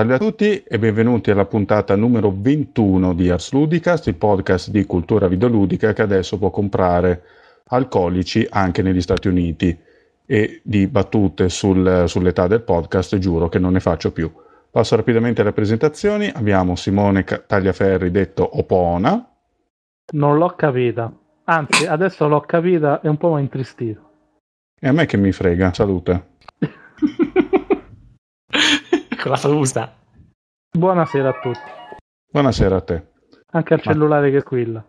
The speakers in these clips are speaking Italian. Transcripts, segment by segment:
Salve a tutti e benvenuti alla puntata numero 21 di Ars Ludicast, il podcast di cultura videoludica che adesso può comprare alcolici anche negli Stati Uniti e di battute sul, sull'età del podcast giuro che non ne faccio più. Passo rapidamente alle presentazioni. Abbiamo Simone Tagliaferri detto Opona. Non l'ho capita. Anzi, adesso l'ho capita e un po' mi ha intristito. E a me che mi frega, salute. Con la frusta. Buonasera a tutti. Buonasera a te. Anche al cellulare che squilla.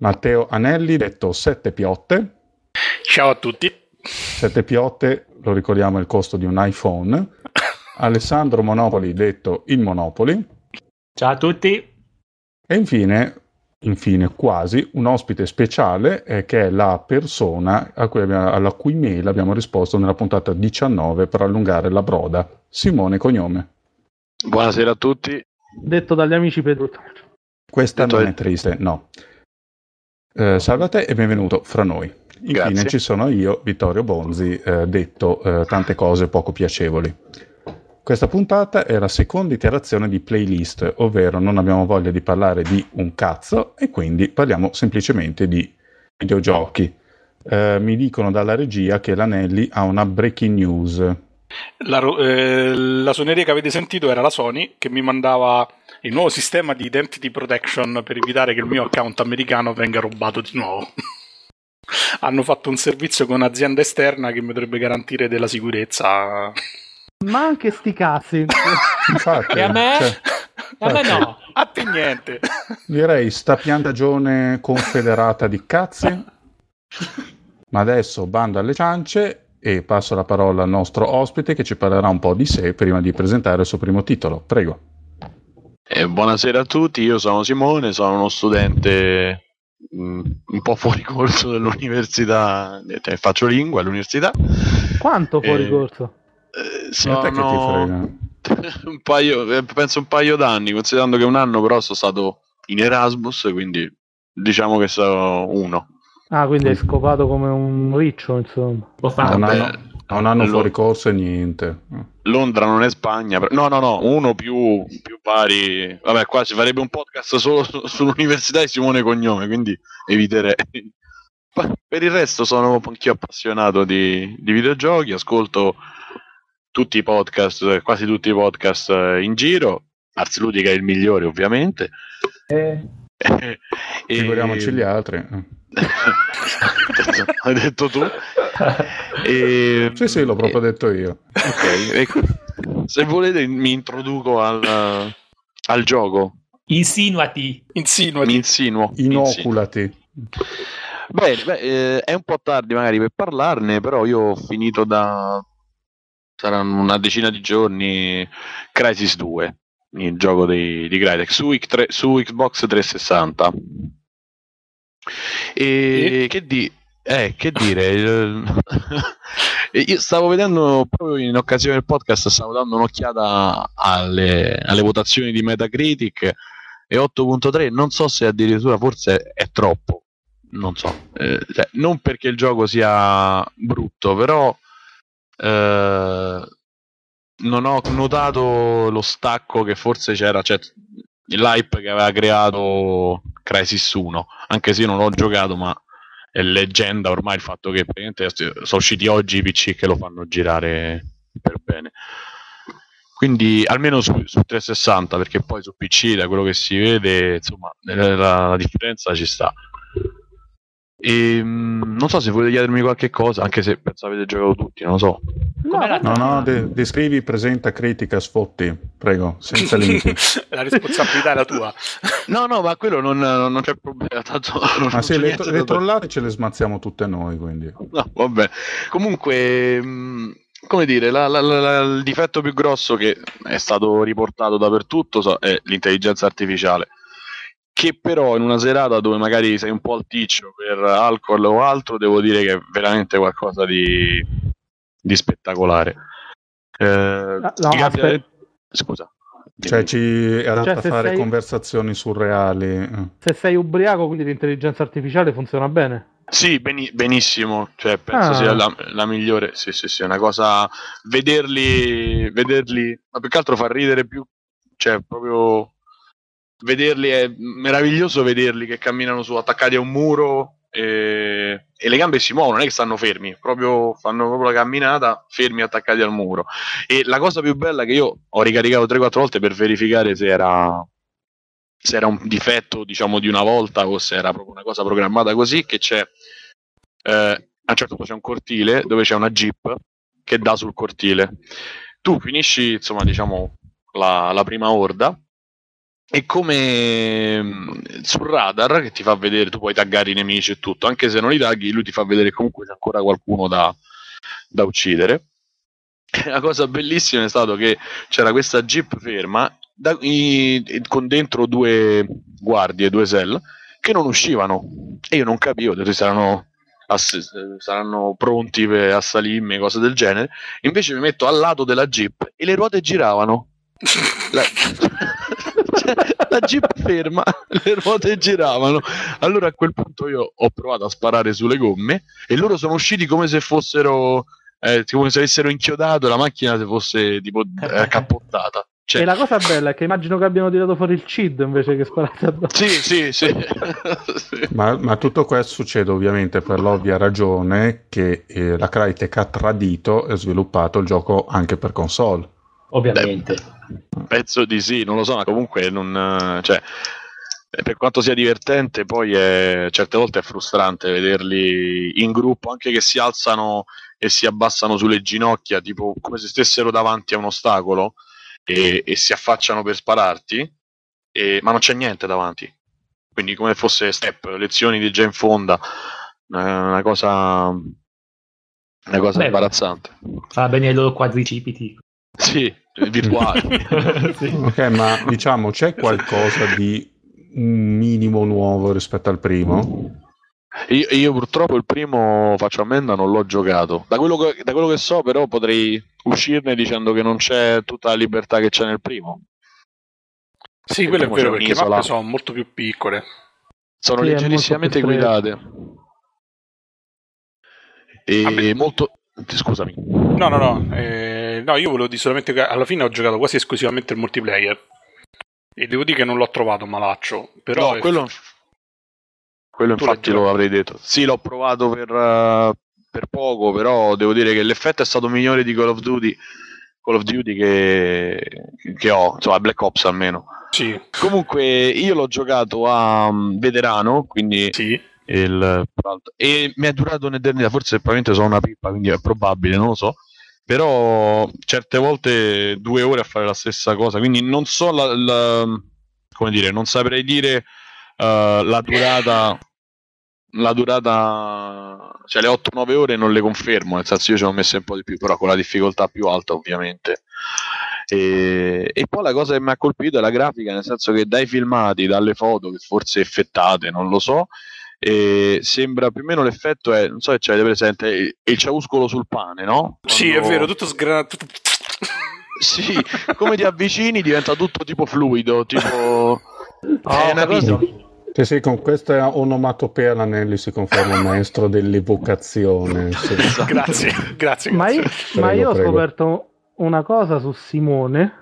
Matteo Anelli, detto Sette Piotte. Ciao a tutti. Sette Piotte, lo ricordiamo, è il costo di un iPhone. Alessandro Monopoli, detto il Monopoli. Ciao a tutti. E infine infine quasi un ospite speciale eh, che è la persona cui abbiamo, alla cui mail abbiamo risposto nella puntata 19 per allungare la broda, Simone Cognome. Buonasera a tutti. Detto dagli amici Pedro. Questa Detto non è triste, no. Eh, salve a te e benvenuto fra noi. Infine Grazie. ci sono io, Vittorio Bonzi, eh, detto eh, tante cose poco piacevoli. Questa puntata è la seconda iterazione di playlist, ovvero non abbiamo voglia di parlare di un cazzo e quindi parliamo semplicemente di videogiochi. Eh, mi dicono dalla regia che l'Anelli ha una breaking news. La, eh, la, suoneria che avete sentito era la Sony che mi mandava il nuovo sistema di identity protection per evitare che il mio account americano venga rubato di nuovo. Hanno fatto un servizio con un'azienda esterna che mi dovrebbe garantire della sicurezza. Ma anche sti cazzi. Infatti, e a me? Cioè, a me no. A te niente. Direi sta piantagione confederata di cazzi. Ma adesso bando alle ciance e passo la parola al nostro ospite che ci parlerà un po' di sé prima di presentare il suo primo titolo. Prego. Eh, buonasera a tutti, io sono Simone, sono uno studente mh, un po' fuori corso dell'università, eh, faccio lingua all'università. Quanto fuori Eh, corso? Eh, Sono... Un paio, eh, penso un paio d'anni, considerando che un anno però sono stato in Erasmus, quindi diciamo che sono uno. Ah, quindi hai scopato come un riccio, insomma. Può A fare un anno, un anno lo- fuori corso e niente. Londra non è Spagna, però- no, no, no, uno più, più pari. Vabbè, qua ci farebbe un podcast solo su- sull'università di Simone Cognome, quindi eviterei. Per il resto sono anch'io appassionato di, di videogiochi, ascolto tutti i podcast, quasi tutti i podcast eh, in giro. Ars Ludica è il migliore, ovviamente. Eh, E- Figuriamoci gli altri. Hai detto tu? E- Sì, sì, l'ho proprio detto io. Ok, ecco. se volete mi introduco al, al gioco. Insinuati. Insinuati. insinuo. mi insinuo. Inoculati. Bene, beh, eh, è un po' tardi magari per parlarne, però io ho finito da saranno una decina di giorni Crisis 2, il gioco dei, di Crytek su, su Xbox 360. E, che, di- eh, che dire? E io stavo vedendo proprio in occasione del podcast, stavo dando un'occhiata alle, alle votazioni di Metacritic e 8.3, non so se addirittura forse è troppo, non so, Eh, cioè, non perché il gioco sia brutto, però eh, non ho notato lo stacco che forse c'era, cioè l'hype che aveva creato Crisis 1, anche se io non l'ho giocato, ma è leggenda ormai il fatto che sono usciti oggi i PC che lo fanno girare per bene. Quindi almeno su, su 360, perché poi su PC, da quello che si vede, insomma, la, la differenza ci sta. E, mm, non so se volete chiedermi qualche cosa, anche se penso avete giocato tutti, non lo so. La- No, no, de- descrivi, presenta, critica, sfotti. Prego, senza limiti. la responsabilità è la tua. No, no, ma quello non, non c'è problema. Tanto non Ma c'è le, niente le trollate ce le smazziamo tutte noi, quindi. No, vabbè. Comunque, mh, come dire, la- la- la- la- il difetto più grosso che è stato riportato dappertutto so- è l'intelligenza artificiale. Che però in una serata dove magari sei un po' alticcio per alcol o altro, devo dire che è veramente qualcosa di, di spettacolare. Eh, no, ti capita-. Scusa. Cioè, ci è adatta Cioè, a fare sei- conversazioni surreali. Se sei ubriaco, quindi l'intelligenza artificiale funziona bene. Sì, beni- benissimo, cioè, penso Ah. sia la, la migliore. Sì, sì, sì, è una cosa. Vederli, vederli, ma più che altro far ridere più, cioè, proprio vederli è meraviglioso vederli che camminano su attaccati a un muro e, e le gambe si muovono, non è che stanno fermi, proprio fanno proprio la camminata fermi attaccati al muro. E la cosa più bella che io ho ricaricato 3-4 volte per verificare se era se era un difetto diciamo di una volta o se era proprio una cosa programmata così che c'è eh, a un certo punto c'è un cortile dove c'è una jeep che dà sul cortile tu finisci insomma diciamo la, la prima orda e come mh, sul radar che ti fa vedere tu puoi taggare i nemici e tutto anche se non li tagghi lui ti fa vedere comunque c'è ancora qualcuno da, da uccidere. La cosa bellissima è stato che c'era questa jeep ferma da- i- con dentro due guardie, due cell che non uscivano. E io non capivo se saranno, ass- saranno pronti per assalirmi cose del genere. Invece mi metto al lato della jeep e le ruote giravano. La, la jeep ferma le ruote giravano allora a quel punto io ho provato a sparare sulle gomme e loro sono usciti come se fossero eh, come se avessero inchiodato la macchina se fosse tipo eh, cappottata cioè, E la cosa bella è che immagino che abbiano tirato fuori il CID invece che sparate addosso. Sì, sì, sì. Sì. Ma, ma tutto questo succede ovviamente per l'ovvia ragione che eh, la Crytek ha tradito e sviluppato il gioco anche per console. Ovviamente. Penso di sì, non lo so, ma comunque non, eh, cioè, eh, per quanto sia divertente, poi è, certe volte è frustrante vederli in gruppo, anche che si alzano e si abbassano sulle ginocchia, tipo come se stessero davanti a un ostacolo e, e si affacciano per spararti, e- ma non c'è niente davanti. Quindi come fosse step, lezioni di già in fonda, eh, una cosa, una cosa Beh, imbarazzante. Fa bene ai loro quadricipiti. Sì, virtuali. Sì. Ok, ma diciamo c'è qualcosa di un minimo nuovo rispetto al primo? Io, io purtroppo il primo faccio ammenda non l'ho giocato. Da quello, che, da quello che so, però, potrei uscirne dicendo che non c'è tutta la libertà che c'è nel primo. Sì, quello è vero perché le mappe sono molto più piccole. Sono Sì, leggerissimamente guidate. E Vabbè. molto. Scusami. No, no, no. eh, no, io volevo dire solamente che alla fine ho giocato quasi esclusivamente il multiplayer. E devo dire che non l'ho trovato malaccio. Però no, quello, quello infatti lo avrei detto. Sì, l'ho provato per, eh, per poco, però devo dire che l'effetto è stato migliore di Call of Duty. Call of Duty che, che ho, insomma, Black Ops almeno. Sì, Comunque, io l'ho giocato a um, veterano, quindi sì. il, e mi è durato un'eternità. Forse probabilmente sono una pippa, quindi è probabile, non lo so. Però certe volte due ore a fare la stessa cosa, quindi non so la, la- come dire, non saprei dire eh, la durata. La durata, cioè le 8-9 ore non le confermo, nel senso io ci ho messo un po' di più, però con la difficoltà più alta ovviamente. E, e poi la cosa che mi ha colpito è la grafica, nel senso che dai filmati, dalle foto, che forse effettate, non lo so, e sembra più o meno l'effetto è, non so se avete presente, il, il ciauscolo sul pane, no? Sì, è Quando- vero, tutto sgranato. tutto- Sì, come ti avvicini diventa tutto tipo fluido, tipo... È una cosa... capito. Sì, sì, con questa onomatopea l'Anelli si conferma il maestro dell'evocazione. sì. Grazie, grazie. Ma io, grazie. ma io ho prego. scoperto una cosa su Simone.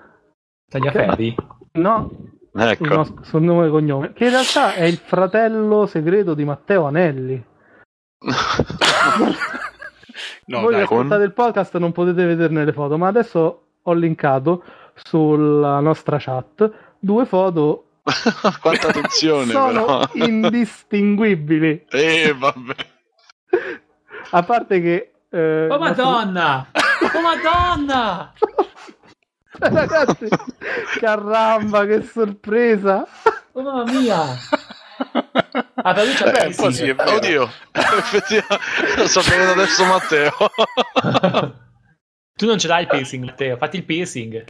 Tagliaferri? No, sul, Ecco, nostro- sul nome e cognome. Che in realtà è il fratello segreto di Matteo Anelli. No, Voi dai, ascoltate il podcast non potete vederne le foto, ma adesso ho linkato sulla nostra chat due foto quanta attenzione sono però. indistinguibili. Eh, vabbè. A parte che eh, Oh il nostro- madonna! Oh madonna! Ragazzi, caramba, che sorpresa! Oh mamma mia! Ah, per lui c'è Eh, un po' sì, è vero. Oddio, effettivamente lo sto vedendo adesso Matteo. Tu non ce l'hai il piercing, Matteo. Fatti il piercing.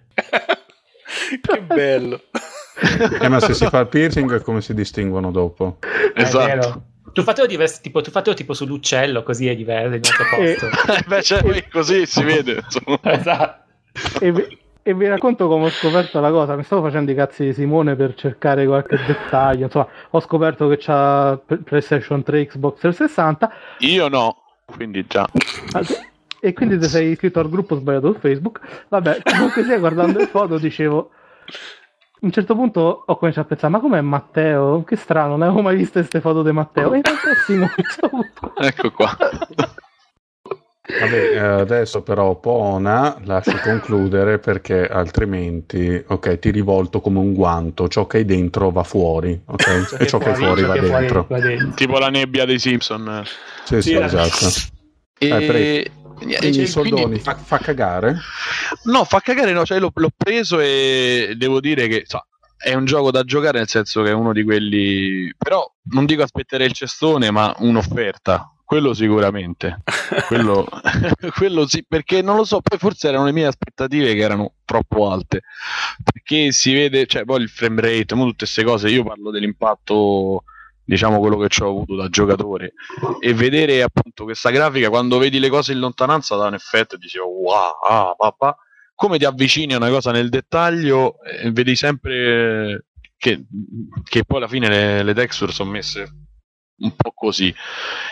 che bello. Eh, ma se si fa il piercing come si distinguono dopo? È esatto. Tu fatelo diverso, tipo, tu fatelo tipo sull'uccello, così è diverso in un altro Eh. posto. Eh, Beh, cioè, così si vede. insomma. esatto. E, E vi racconto come ho scoperto la cosa. Mi stavo facendo i cazzi di Simone per cercare qualche dettaglio. Insomma, ho scoperto che c'ha PlayStation 3, Xbox 360. Io no, quindi già. E quindi ti sei iscritto al gruppo sbagliato su Facebook. Vabbè, comunque sia, guardando le foto dicevo... A un certo punto ho cominciato a pensare, ma com'è Matteo? Che strano, non avevo mai visto queste foto di Matteo. E in realtà Simone. ecco qua. Vabbè, eh, adesso però Pona lascio concludere perché altrimenti, ok, ti rivolto come un guanto, ciò che hai dentro va fuori, ok? e ciò che è fuori, va, che dentro. fuori va dentro. Tipo la nebbia dei Simpson. Sì, sì, Sì, esatto. E... Eh, prego. e- Quindi e- soldoni quindi- fa, fa cagare? No, fa cagare, no, cioè l'ho, l'ho preso e devo dire che so, è un gioco da giocare nel senso che è uno di quelli... Però non dico aspetterei il cestone, ma un'offerta. Quello sicuramente. quello, quello sì, perché non lo so, poi forse erano le mie aspettative che erano troppo alte. Perché si vede, cioè poi il frame rate, tutte queste cose, io parlo dell'impatto, diciamo quello che ci ho avuto da giocatore e vedere appunto questa grafica quando vedi le cose in lontananza dà un effetto e dici wow, ah, papà. come ti avvicini a una cosa nel dettaglio eh, vedi sempre che, che poi alla fine le, le texture sono messe un po' così.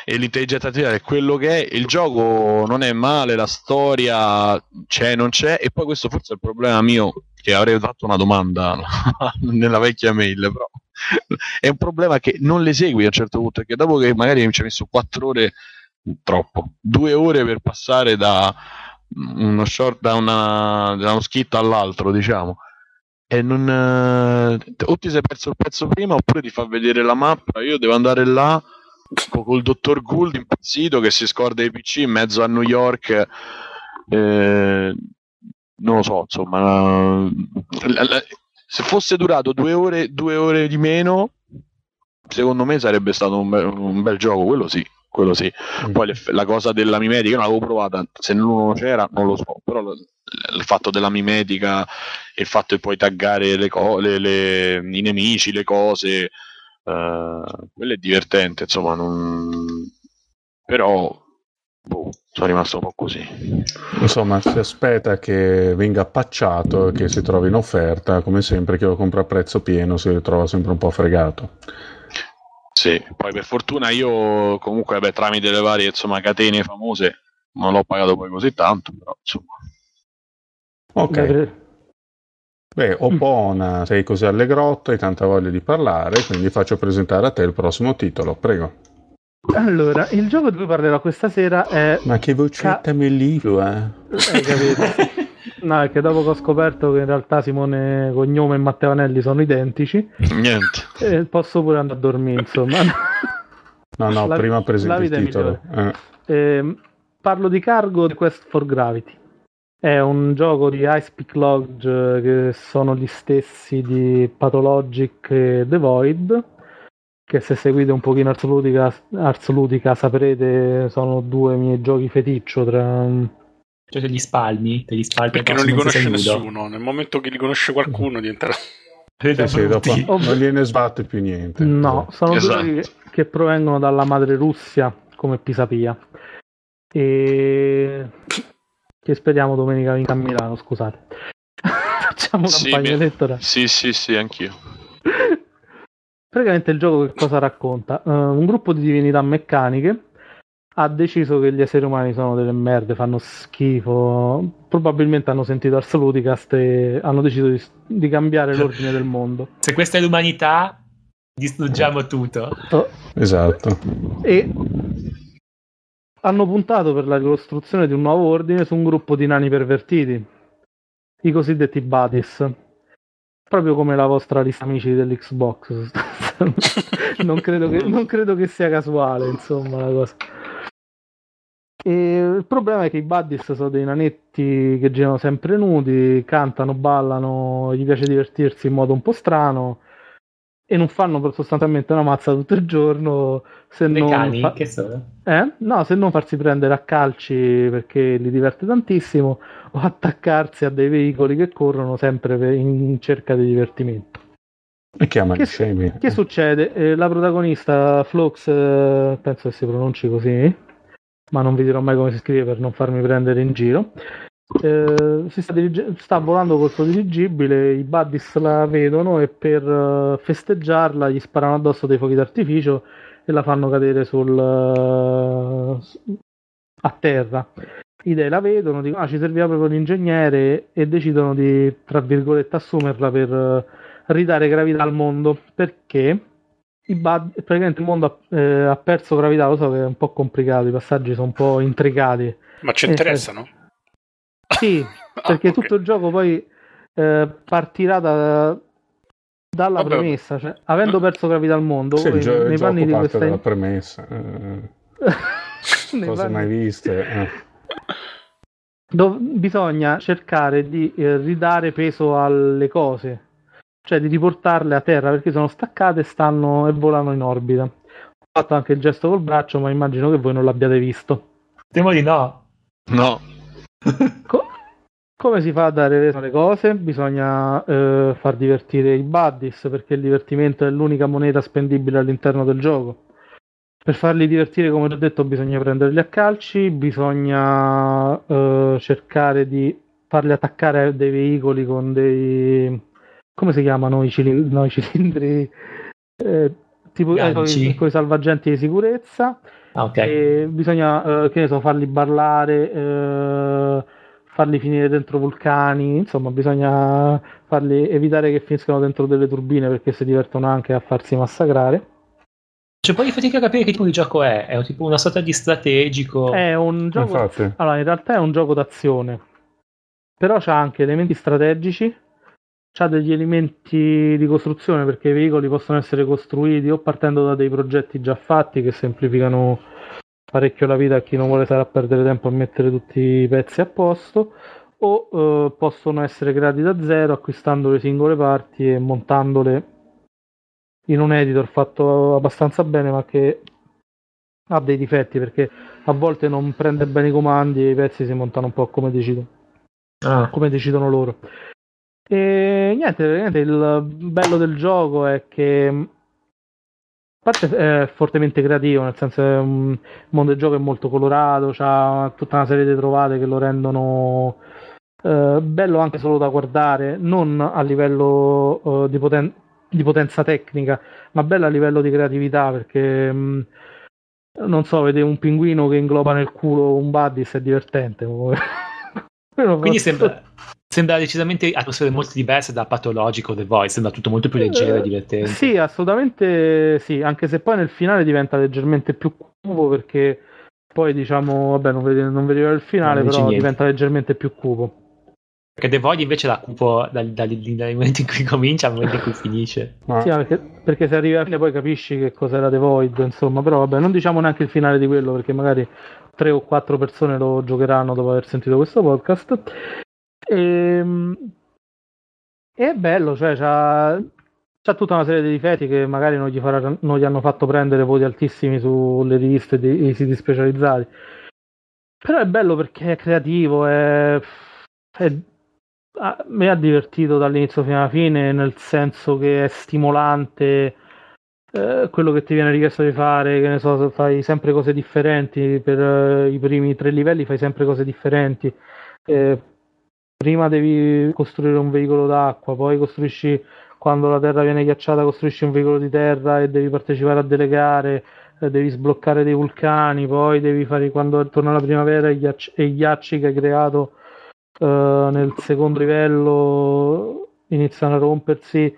E l'intelligenza artificiale è quello che è. Il gioco non è male la storia c'è non c'è. E poi questo forse è il problema mio che avrei fatto una domanda nella vecchia mail però è un problema che non le segui a un certo punto perché dopo che magari mi ci hai messo 4 ore troppo due ore per passare da uno short da, una, da uno skit all'altro diciamo e non eh, o ti sei perso il pezzo prima oppure ti fa vedere la mappa. Io devo andare là co- col dottor Gould impazzito che si scorda i PC in mezzo a New York eh, non lo so insomma la- la- se fosse durato due ore, due ore di meno secondo me sarebbe stato un bel, un bel gioco quello sì quello sì. Poi le- la cosa della mimetica non l'avevo provata se l'uno c'era non lo so però il fatto della mimetica e il fatto di poi taggare le co- le- le- i nemici le cose eh, quello è divertente insomma non... però boh, sono rimasto un po' così. Insomma, si aspetta che venga pacciato e che si trovi in offerta, come sempre chi lo compra a prezzo pieno si ritrova sempre un po' fregato. Sì. Poi per fortuna io comunque vabbè, tramite le varie insomma catene famose non l'ho pagato poi così tanto però insomma. Ok, Beh, beh, Opona, sei così allegrotto, hai tanta voglia di parlare, quindi faccio presentare a te il prossimo titolo, prego. Allora, il gioco di cui parlerò questa sera è... Ma che vocetta melliflua, Hai capito? No, è che dopo che ho scoperto che in realtà Simone Cognome e Matteo Anelli sono identici, niente eh, posso pure andare a dormire, insomma. No, no, La- prima presenti il titolo. Eh, Ehm, parlo di Cargo The Quest for Gravity. È un gioco di Ice Peak Lodge eh, che sono gli stessi di Pathologic e The Void. Che se seguite un pochino Ars Ludica, Ars Ludica saprete sono due miei giochi feticcio tra... Cioè te li spalmi, te li spalmi Perché non li conosce nessuno. Nel momento che li conosce qualcuno diventerà. sì, sì, dopo. Oh, non gliene sbatte più niente. No, sono Esatto. due che, che provengono dalla madre Russia come Pisapia. E che speriamo domenica vinca a Milano, scusate. Facciamo Sì, campagna mi- elettorale. sì sì sì anch'io Praticamente il gioco che cosa racconta? Eh, un gruppo di divinità meccaniche ha deciso che gli esseri umani sono delle merde, fanno schifo. Probabilmente hanno sentito Ars Ludicast e hanno deciso di, di cambiare l'ordine del mondo. Se questa è l'umanità, distruggiamo tutto. Oh, Esatto. e hanno puntato per la ricostruzione di un nuovo ordine su un gruppo di nani pervertiti, i cosiddetti buddies. Proprio come la vostra lista amici dell'Xbox. non, credo che, non credo che sia casuale, insomma, la cosa. E il problema è che i buddies sono dei nanetti che girano sempre nudi, cantano, ballano, gli piace divertirsi in modo un po' strano e non fanno per sostanzialmente una mazza tutto il giorno se Dei non cani, fa- che sono? eh? No, se non farsi prendere a calci perché li diverte tantissimo o attaccarsi a dei veicoli che corrono sempre in cerca di divertimento. E chiama Che-. Che succede? Eh, la protagonista Flux, eh, penso che si pronunci così, ma non vi dirò mai come si scrive per non farmi prendere in giro. eh, si sta, dirige- sta volando col suo dirigibile, i buddies la vedono e per eh, festeggiarla gli sparano addosso dei fuochi d'artificio e la fanno cadere sul, eh, a terra. I dei la vedono, dicono ah, ci serviva proprio l'ingegnere e decidono di, tra virgolette, assumerla per eh, ridare gravità al mondo perché i bud- praticamente il mondo ha, eh, ha perso gravità, lo so che è un po' complicato, i passaggi sono un po' intricati. Ma ci Eh, interessano? Sì, perché Ah, ok. tutto il gioco poi eh, partirà da- dalla Vabbè. premessa, cioè avendo perso gravità al mondo, Sì, voi gio- nei panni di questa dalla premessa. eh, cose panni- mai viste. eh. dov- bisogna cercare di eh, ridare peso alle cose, cioè di riportarle a terra perché sono staccate e stanno e volano in orbita. Ho fatto anche il gesto col braccio, ma immagino che voi non l'abbiate visto. Temo di no. No, Co- come si fa a dare peso alle cose? Bisogna eh, far divertire i buddies perché il divertimento è l'unica moneta spendibile all'interno del gioco. Per farli divertire, come ho detto, bisogna prenderli a calci, bisogna eh, cercare di farli attaccare a dei veicoli con dei... come si chiamano i cilindri? No, i cilindri eh, tipo Ganci. con i salvagenti di sicurezza. Ah, ok. E bisogna, eh, che ne so, farli ballare, eh, farli finire dentro vulcani, insomma, bisogna farli evitare che finiscano dentro delle turbine perché si divertono anche a farsi massacrare. C'è un po' di fatica a capire che tipo di gioco è. È un tipo una sorta di strategico. È un gioco. Infatti, Allora, in realtà è un gioco d'azione, però c'ha anche elementi strategici, c'ha degli elementi di costruzione perché i veicoli possono essere costruiti o partendo da dei progetti già fatti che semplificano parecchio la vita a chi non vuole stare a perdere tempo a mettere tutti i pezzi a posto, o eh, possono essere creati da zero acquistando le singole parti e montandole in un editor fatto abbastanza bene ma che ha dei difetti perché a volte non prende bene i comandi e i pezzi si montano un po' come decidono, Ah, come decidono loro. E niente, praticamente il bello del gioco è che a parte è fortemente creativo, nel senso che il mondo del gioco è molto colorato, c'ha tutta una serie di trovate che lo rendono eh, bello anche solo da guardare, non a livello eh, di, poten- di potenza tecnica, ma bello a livello di creatività perché mh, non so, vedere un pinguino che ingloba nel culo un buddies è divertente. quindi sembra, sembra decisamente atmosfere molto diverse da Patologico The Voice. Sembra tutto molto più leggero e divertente. Eh, Sì, assolutamente sì, anche se poi nel finale diventa leggermente più cupo perché poi diciamo, vabbè, non vedi, non vedeva il finale, però niente. diventa leggermente più cupo. Perché The Void invece la cupo dal, dal, dal momento in cui comincia al momento in cui finisce. ma Sì, perché, perché se arrivi alla fine poi capisci che cos'era The Void, insomma, però vabbè, non diciamo neanche il finale di quello perché magari tre o quattro persone lo giocheranno dopo aver sentito questo podcast. Ehm, E, è bello, cioè c'ha, c'ha tutta una serie di difetti che magari non gli, farà- non gli hanno fatto prendere voti altissimi sulle riviste dei siti specializzati. Però è bello perché è creativo, è, è- a me ha divertito dall'inizio fino alla fine, nel senso che è stimolante eh, quello che ti viene richiesto di fare, che ne so, fai sempre cose differenti, per eh, i primi tre livelli fai sempre cose differenti. Eh, prima devi costruire un veicolo d'acqua, poi costruisci quando la terra viene ghiacciata, costruisci un veicolo di terra e devi partecipare a delle gare, eh, devi sbloccare dei vulcani, poi devi fare quando torna la primavera e i ghiacci che hai creato eh, nel secondo livello iniziano a rompersi,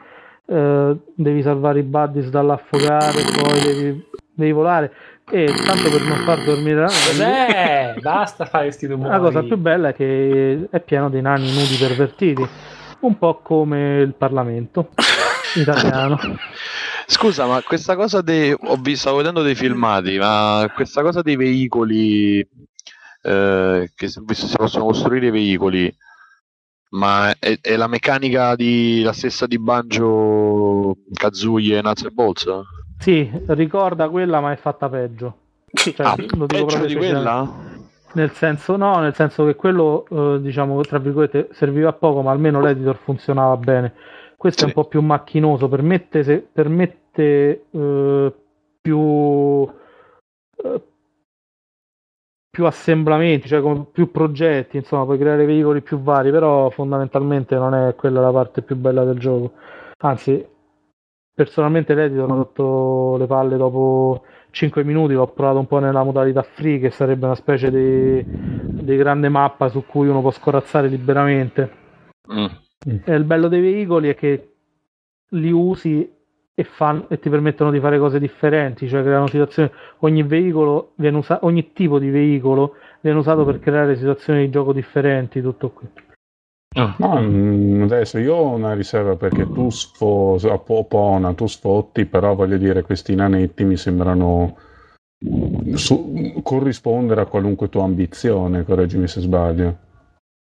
eh, devi salvare i buddies dall'affogare, poi devi, devi volare. E tanto per non far dormire la Cos'è? Basta fare questi rumori. la cosa più bella è che è pieno di nani nudi pervertiti, un po' come il Parlamento italiano. Scusa, ma questa cosa dei. Ho visto, stavo vedendo dei filmati, ma questa cosa dei veicoli. Eh, che si si possono costruire i veicoli. Ma è, è la meccanica di, la stessa di Banjo, Kazooie e Nuts and Bolts? Sì, ricorda quella, ma è fatta peggio. Cioè, Ah, lo dico peggio di quella? Nel senso, no, nel senso che quello, eh, diciamo, tra virgolette, serviva a poco, ma almeno l'editor funzionava bene. Questo è Sì. un po' più macchinoso, permette, se- permette eh, più, eh, più assemblamenti, cioè con più progetti, insomma, puoi creare veicoli più vari, però fondamentalmente non è quella la parte più bella del gioco. Anzi, personalmente l'edito mi ha rotto le palle dopo 5 minuti, l'ho provato un po' nella modalità free, che sarebbe una specie di, di grande mappa su cui uno può scorazzare liberamente. Mm. E il bello dei veicoli è che li usi e, fan, e, ti permettono di fare cose differenti, cioè creano situazioni. Ogni veicolo viene usato, ogni tipo di veicolo viene usato per creare situazioni di gioco differenti. Tutto qui. Oh. No, adesso io ho una riserva perché tu sfo, Pona, tu sfotti, però voglio dire, questi nanetti mi sembrano su, corrispondere a qualunque tua ambizione, correggimi se sbaglio.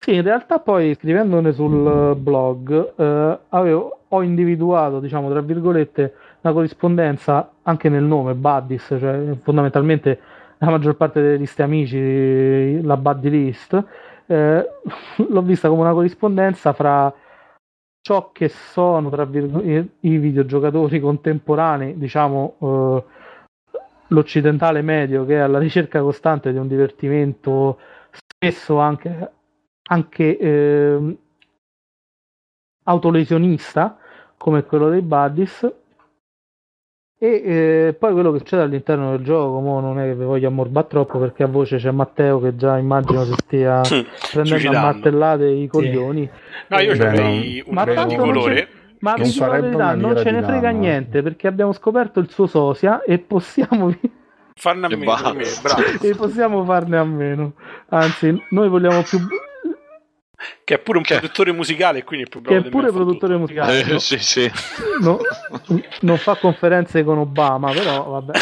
Sì, in realtà poi scrivendone sul blog eh, avevo, ho individuato, diciamo, tra virgolette, una corrispondenza anche nel nome, Buddies, cioè fondamentalmente la maggior parte delle liste amici, la buddy list, eh, l'ho vista come una corrispondenza fra ciò che sono, tra virgolette, i videogiocatori contemporanei, diciamo, eh, l'occidentale medio che è alla ricerca costante di un divertimento spesso anche anche eh, autolesionista come quello dei Buddies. E eh, poi quello che succede all'interno del gioco mo non è che vi voglio ammorbare troppo perché a voce c'è Matteo che già immagino si stia prendendo a martellate i coglioni. Sì. no io avrei un ma di colore. ma non, la verità, non ce ne frega lama. niente perché abbiamo scoperto il suo sosia e possiamo farne a meno, e possiamo farne a meno. Anzi noi vogliamo più che è pure un che... produttore musicale, quindi è più bravo. Che è pure produttore musicale. Eh, no? sì, sì. No, non fa conferenze con Obama, però vabbè.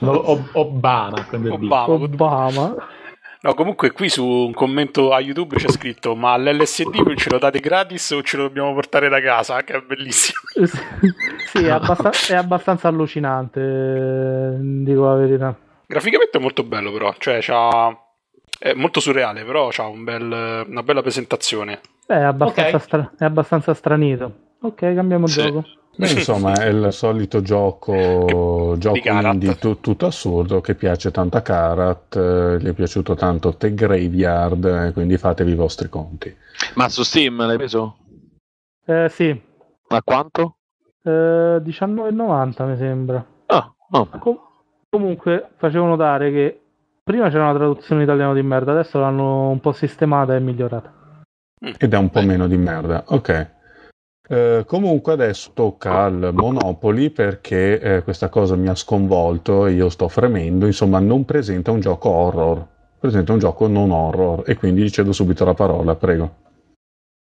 no, Obama, Obama. Obama. No, comunque qui su un commento a YouTube c'è scritto: Ma l'LSD ce lo date gratis o ce lo dobbiamo portare da casa? Che è bellissimo. sì, è, abbastan- è abbastanza allucinante, dico la verità. Graficamente è molto bello, però. Cioè, c'ha è molto surreale, però ha un bel, una bella presentazione. È abbastanza, okay. stra- è abbastanzà stranito. Ok, cambiamo sì. gioco. Beh, insomma, è il solito gioco, gioco indie tu, tutto assurdo che piace tanto a Karat, eh, gli è piaciuto tanto The Graveyard, eh, quindi fatevi i vostri conti. Ma su Steam l'hai preso? Eh, sì. A quanto? Eh, 19,90 mi sembra. Ah, oh. Com- comunque, facevo notare che Prima c'era una traduzione italiana di merda, adesso l'hanno un po' sistemata e migliorata. Ed è un po' meno di merda, ok. Eh, comunque adesso tocca al Monopoli perché eh, questa cosa mi ha sconvolto e io sto fremendo, insomma non presenta un gioco horror, presenta un gioco non horror e quindi cedo subito la parola, prego.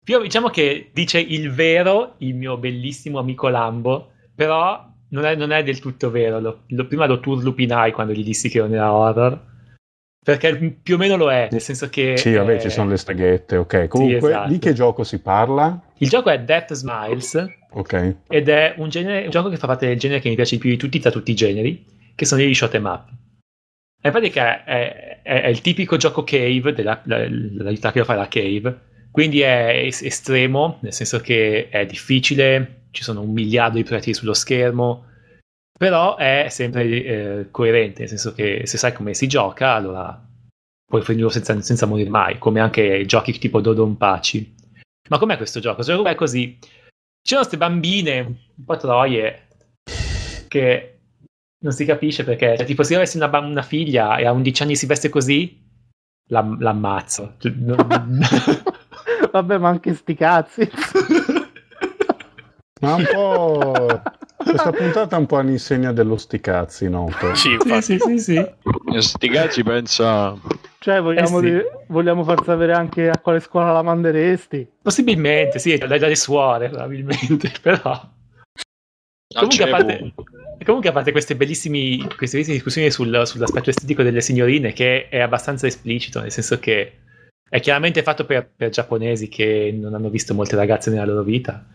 Io diciamo che dice il vero il mio bellissimo amico Lambo, però non è, non è del tutto vero, lo, lo, prima lo turlupinai quando gli dissi che non era horror perché più o meno lo è, nel senso che... Sì, vabbè, ci sono le staghette, ok. Comunque, sì, esatto. di che gioco si parla? Il gioco è Death Smiles. Ok. Ed è un, genere, un gioco che fa parte del genere che mi piace più di tutti tra tutti i generi, che sono gli shot em up. E in pratica è, è, è, il tipico gioco cave, della, la, la, che lo fa la cave, quindi è estremo, nel senso che è difficile, ci sono un miliardo di proiettili sullo schermo, però è sempre eh, coerente, nel senso che se sai come si gioca, allora puoi finirlo senza, senza morire mai, come anche giochi tipo Dodon Paci. Ma com'è questo gioco? Questo gioco è così. Ci sono queste bambine, un po' troie, che non si capisce perché, cioè, tipo se io avessi una, una, figlia e a 11 anni si veste così, la, l'ammazzo. Cioè, Vabbè, ma anche sti cazzi. ma un po' Questa puntata è un po' all'insegna dello sticazzi, noto. Sì, sì, sì, sì. Sticazzi pensa... Cioè, vogliamo, eh sì. dire, vogliamo, far sapere anche a quale scuola la manderesti? Possibilmente, sì, dai, dalle suore, probabilmente, però... Comunque a, parte, comunque a, parte, queste bellissime, queste bellissime discussioni sul, sull'aspetto estetico delle signorine, che è abbastanza esplicito, nel senso che è chiaramente fatto per, per giapponesi che non hanno visto molte ragazze nella loro vita.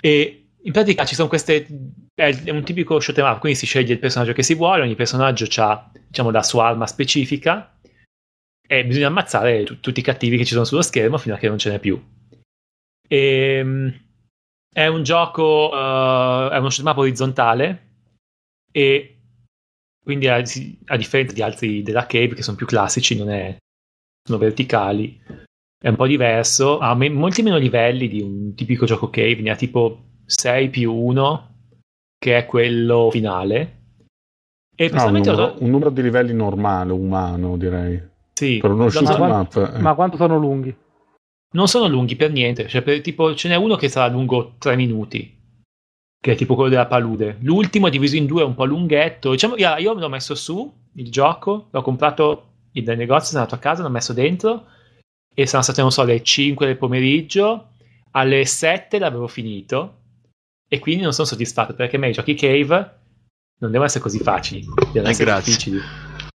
E in pratica ci sono queste. È un tipico shoot em up, quindi si sceglie il personaggio che si vuole, ogni personaggio ha diciamo, la sua arma specifica e bisogna ammazzare t- tutti i cattivi che ci sono sullo schermo fino a che non ce n'è più. E, ehm, è un gioco, uh, è uno shoot em up orizzontale e quindi a, a, differenza di altri della Cave che sono più classici, non è, sono verticali, è un po' diverso, ha me, molti meno livelli di un tipico gioco Cave, ne ha tipo 6 più 1, che è quello finale. E ah, un, numero, lo... un numero di livelli normale, umano direi. Sì, per uno shoot ma, up, eh. ma quanto sono lunghi? Non sono lunghi per niente, cioè per, tipo ce n'è uno che sarà lungo 3 minuti, che è tipo quello della palude. L'ultimo è diviso in due, è un po' lunghetto. Diciamo, io, io me l'ho messo su il gioco, l'ho comprato dai negozi, sono andato a casa, l'ho messo dentro e sono state, non so, le 5 del pomeriggio, alle 7 l'avevo finito e quindi non sono soddisfatto perché a me i giochi cave non devono essere così facili, devono eh, essere grazie. difficili.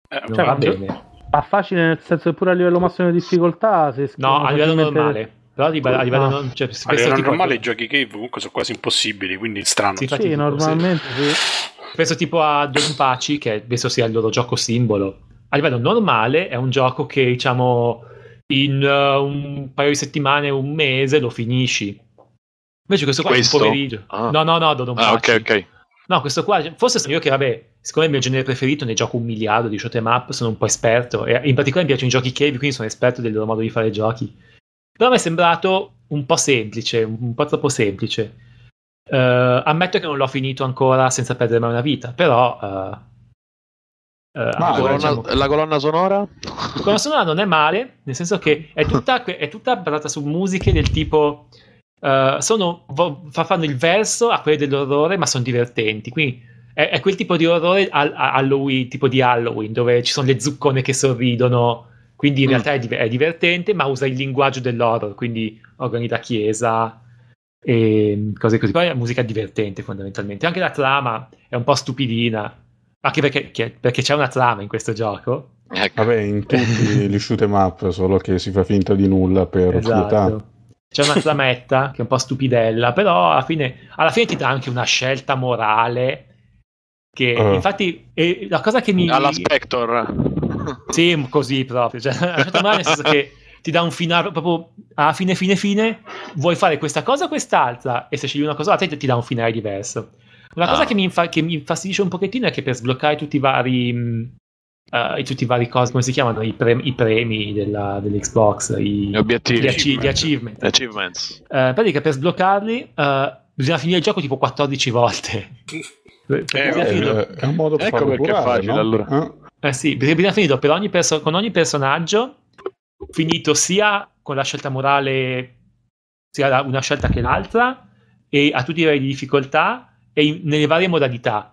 Eh, non cioè, va bene. Ma facile nel senso che pure a livello massimo di difficoltà? Se no, a livello normale. Però a livello, a livello, ah. non, cioè, a livello normale i giochi cave comunque sono quasi impossibili, quindi strano. Sì, sì normalmente sì. Penso tipo a Donpachi, che penso sia il loro gioco simbolo. A livello normale è un gioco che diciamo in uh, un paio di settimane, un mese lo finisci. Invece questo qua questo? è un pomeriggio. Ah. No, no, no, Dodon ah, ok, ok. No, questo qua, forse sono io che, vabbè, siccome è il mio genere preferito, ne gioco un miliardo di shot em up, sono un po' esperto, e in particolare mi piacciono i giochi cave, quindi sono esperto del loro modo di fare giochi. Però mi è sembrato un po' semplice, un po' troppo semplice. Uh, ammetto che non l'ho finito ancora senza perdere mai una vita, però... Uh, Uh, la, colonna, diciamo, la, colonna, sonora? La colonna sonora non è male, nel senso che è tutta, è tutta basata su musiche del tipo. Uh, sono, fanno il verso a quelle dell'orrore, ma sono divertenti. Quindi è, è quel tipo di orrore a, a Halloween, tipo di Halloween, dove ci sono le zuccone che sorridono. Quindi in mm. realtà è, è, divertente, ma usa il linguaggio dell'horror, quindi organi da chiesa e cose così. Poi è musica divertente fondamentalmente. Anche la trama è un po' stupidina anche perché, perché c'è una trama in questo gioco. Ecco. Vabbè, in tutti gli shoot em up, solo che si fa finta di nulla per esatto. C'è una trametta che è un po' stupidella, però alla fine, alla fine ti dà anche una scelta morale. Che uh. infatti è la cosa che mi. Alla Spector. Sì, così proprio. Cioè, la scelta morale nel senso che ti dà un finale proprio alla fine, fine, fine. Vuoi fare questa cosa o quest'altra? E se scegli una cosa, a te ti dà un finale diverso. Una cosa ah. che, mi infa- che, mi infastidisce un pochettino è che per sbloccare tutti i vari. Uh, tutti i vari cose, come si chiamano? I, pre- i premi della, dell'Xbox, i, gli obiettivi, gli, achi- gli achievement. achievements. Uh, in pratica per sbloccarli uh, bisogna finire il gioco tipo 14 volte. eh, eh, è un modo per ecco perché curare, è facile no? allora. Eh sì, perché bisogna finirlo per ogni perso- con ogni personaggio, finito sia con la scelta morale, sia una scelta che l'altra, e a tutti i livelli di difficoltà, e in, nelle varie modalità.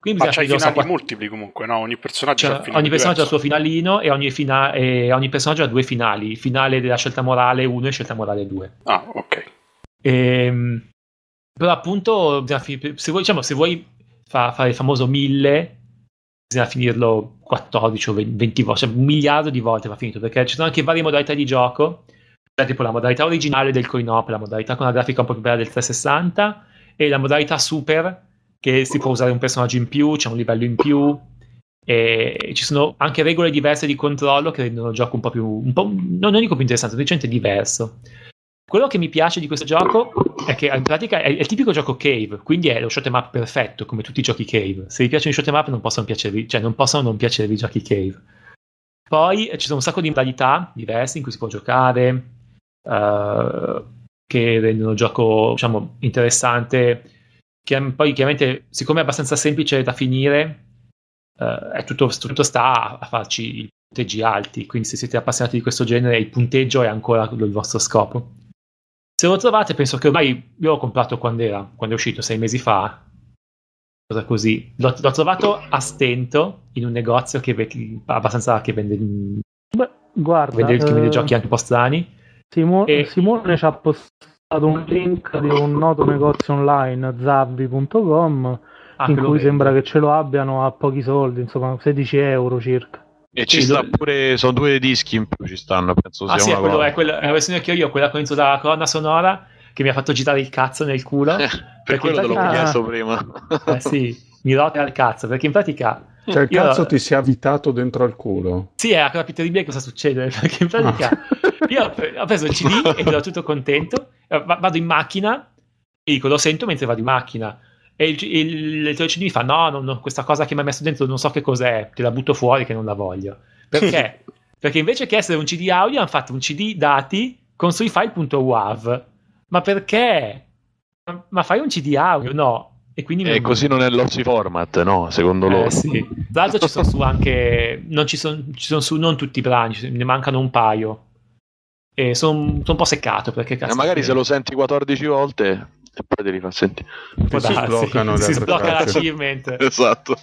Quindi Ma c'è i finali quatt- multipli comunque, no? Ogni personaggio cioè, ha Ogni personaggio ha il suo finalino e ogni, fina- e ogni personaggio ha due finali. Finale della scelta morale 1 e scelta morale 2. Ah, ok. E, ehm, però appunto, se vuoi, diciamo, se vuoi fa- fare il famoso 1000, bisogna finirlo 14 o 20 volte, cioè un miliardo di volte va finito, perché ci sono anche varie modalità di gioco, cioè tipo la modalità originale del coin op, la modalità con la grafica un po' più bella del 360, e la modalità super che si può usare un personaggio in più, c'è un livello in più e ci sono anche regole diverse di controllo che rendono il gioco un po' più un po', non dico più interessante, semplicemente diverso. Quello che mi piace di questo gioco è che in pratica è, il tipico gioco cave, quindi è lo shot em up perfetto, come tutti i giochi cave. Se vi piacciono i shot em up non possono piacervi, cioè non possono non piacervi i giochi cave. Poi ci sono un sacco di modalità diverse in cui si può giocare. Uh, che rendono il gioco diciamo, interessante. Che poi chiaramente, siccome è abbastanza semplice da finire, eh, tutto, tutto, sta a farci i punteggi alti. Quindi, se siete appassionati di questo genere, il punteggio è ancora il vostro scopo. Se lo trovate, penso che ormai io l'ho comprato quando era, quando è uscito, sei mesi fa. Cosa così. L'ho, l'ho trovato a stento in un negozio che abbastanza che vende, Beh, guarda, vende, che vende eh... giochi anche un po' strani Simo- e... Simone ci ha postato un link di un noto negozio online, zabbi.com, ah, in cui sembra che ce lo abbiano a pochi soldi, insomma 16 euro circa. E ci sì, sta dove... pure, sono due dischi in più ci stanno, penso ah, sia sì, è, è, quella, è la versione che ho io, quella con la colonna sonora che mi ha fatto girare il cazzo nel culo. per quello te l'ho ah, chiesto prima. eh sì, mi rota al cazzo, perché in pratica cioè, il Io... cazzo ti si è avvitato dentro al culo. Sì, è la cosa più terribile cosa succede. Perché in pratica ah. io ho preso il CD e ero tutto contento. Eh, vado in macchina e dico, lo sento mentre vado in macchina. E il, il lettore CD mi fa: no, no, no, questa cosa che mi hai messo dentro non so che cos'è, te la butto fuori che non la voglio. Perché? Perché invece che essere un CD audio hanno fatto un CD dati con sui file.wav. Ma perché? Ma- Ma fai un CD audio? No. E quindi E così non è l'Ozzy format, no? Secondo eh, loro. sì. Tra l'altro ci sono su anche non ci sono, ci sono su non tutti i brani, ne mancano un paio. E sono sono un po' seccato perché Eh, cazzo magari che- se lo senti 14 volte e poi te li fa sentire. si sbloccano si sblocca l'achievement. Esatto.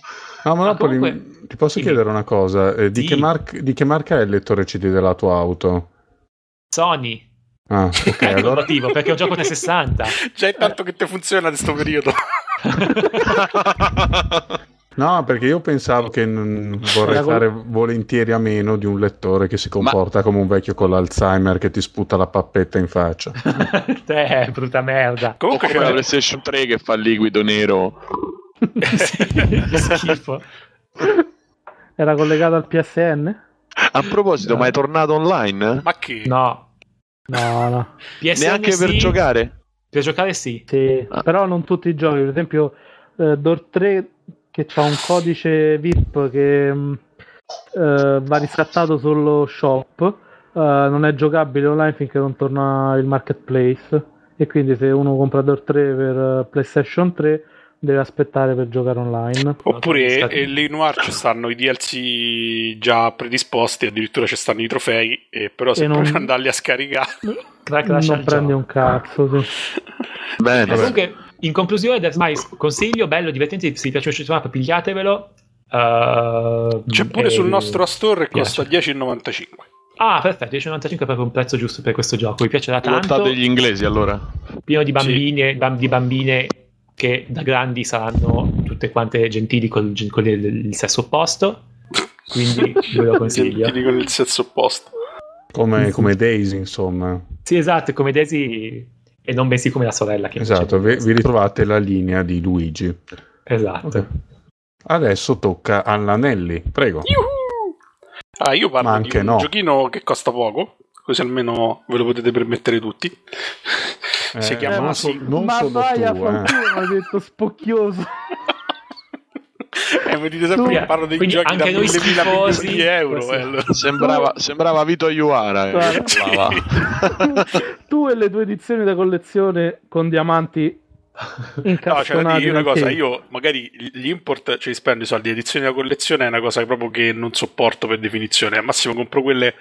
No, Ma Monopoli, comunque- ti posso Dimmi. chiedere una cosa? Eh, di, Sì. che marca, di che marca è il lettore CD della tua auto? Sony. Ah, ok, il allora... motivo, perché è un gioco 360. Già è tanto che te funziona in questo periodo. No, perché io pensavo che non vorrei fare volentieri a meno di un lettore che si comporta come un vecchio con l'Alzheimer che ti sputa la pappetta in faccia. Te, brutta merda. Comunque come la c'è PlayStation 3 che fa il liquido nero. Sì, che schifo. Era collegato al PSN? A proposito, ma è tornato online? Ma che? No. No, no. PSN Neanche per sì, giocare? Per giocare sì. Sì, Ah. però non tutti i giochi. Per esempio, eh, Door 3 che ha un codice VIP che mh, eh, va riscattato sullo shop, eh, non è giocabile online finché non torna il marketplace. E quindi se uno compra Door 3 per eh, PlayStation 3 deve aspettare per giocare online. Oppure eh, lì in Noir ci stanno i DLC già predisposti, addirittura ci stanno i trofei, e però se E non- andarli a scaricare... Crack non prendi gioco. un cazzo. Sì. Bene. Comunque, in conclusione, Death Mice, consiglio, bello, divertente, se vi piace questo map, pigliatevelo. Uh, C'è pure e- sul nostro store e piace. costa 10,95. Ah, perfetto, 10,95 è proprio un prezzo giusto per questo gioco. Mi piacerà tanto. Lottate gli inglesi allora. pieno di bambini e bam- di bambine che da grandi saranno tutte quante gentili con, il- con il, il sesso opposto. Quindi ve lo consiglio. Gentili con il senso opposto. Come, come Daisy, insomma. Sì, esatto, come Daisy e non bensì come la sorella. Che Esatto, vi, vi ritrovate la linea di Luigi. Esatto. Adesso tocca all'Anelli, prego. Ah, io parlo Ma anche di un no. giochino che costa poco, così almeno ve lo potete permettere tutti. si Eh, chiama non, sì. so- non Ma a tu, eh. ha detto spocchioso. Eh, Tu- che parlo dei quindi giochi da anche noi 1000 schifosi, milioni di euro. eh, allora. Sembrava, sembrava Vito Iuara. eh, che parlava. tu e le tue edizioni da collezione con diamanti No, cioè, da dire una cosa, io magari gli import ci spendo i soldi, edizioni da collezione è una cosa proprio che non sopporto per definizione. Al massimo compro quelle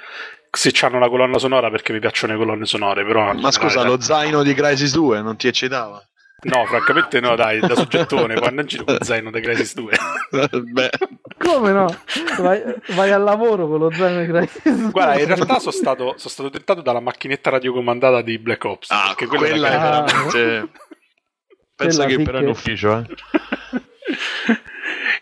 se hanno la colonna sonora perché mi piacciono le colonne sonore, però... Ma scusa, generale- lo zaino di Crisis 2 non ti eccitava? No, francamente no, dai, da soggettone, quando in giro con zaino da Crisis 2. Beh, Come no? Vai, vai al lavoro con lo zaino di Crisis. Guarda, in realtà sono stato, sono stato tentato dalla macchinetta radiocomandata di Black Ops. ah, perché quella, quella è era Ah. veramente... Pensa Quella che però che- in ufficio, eh.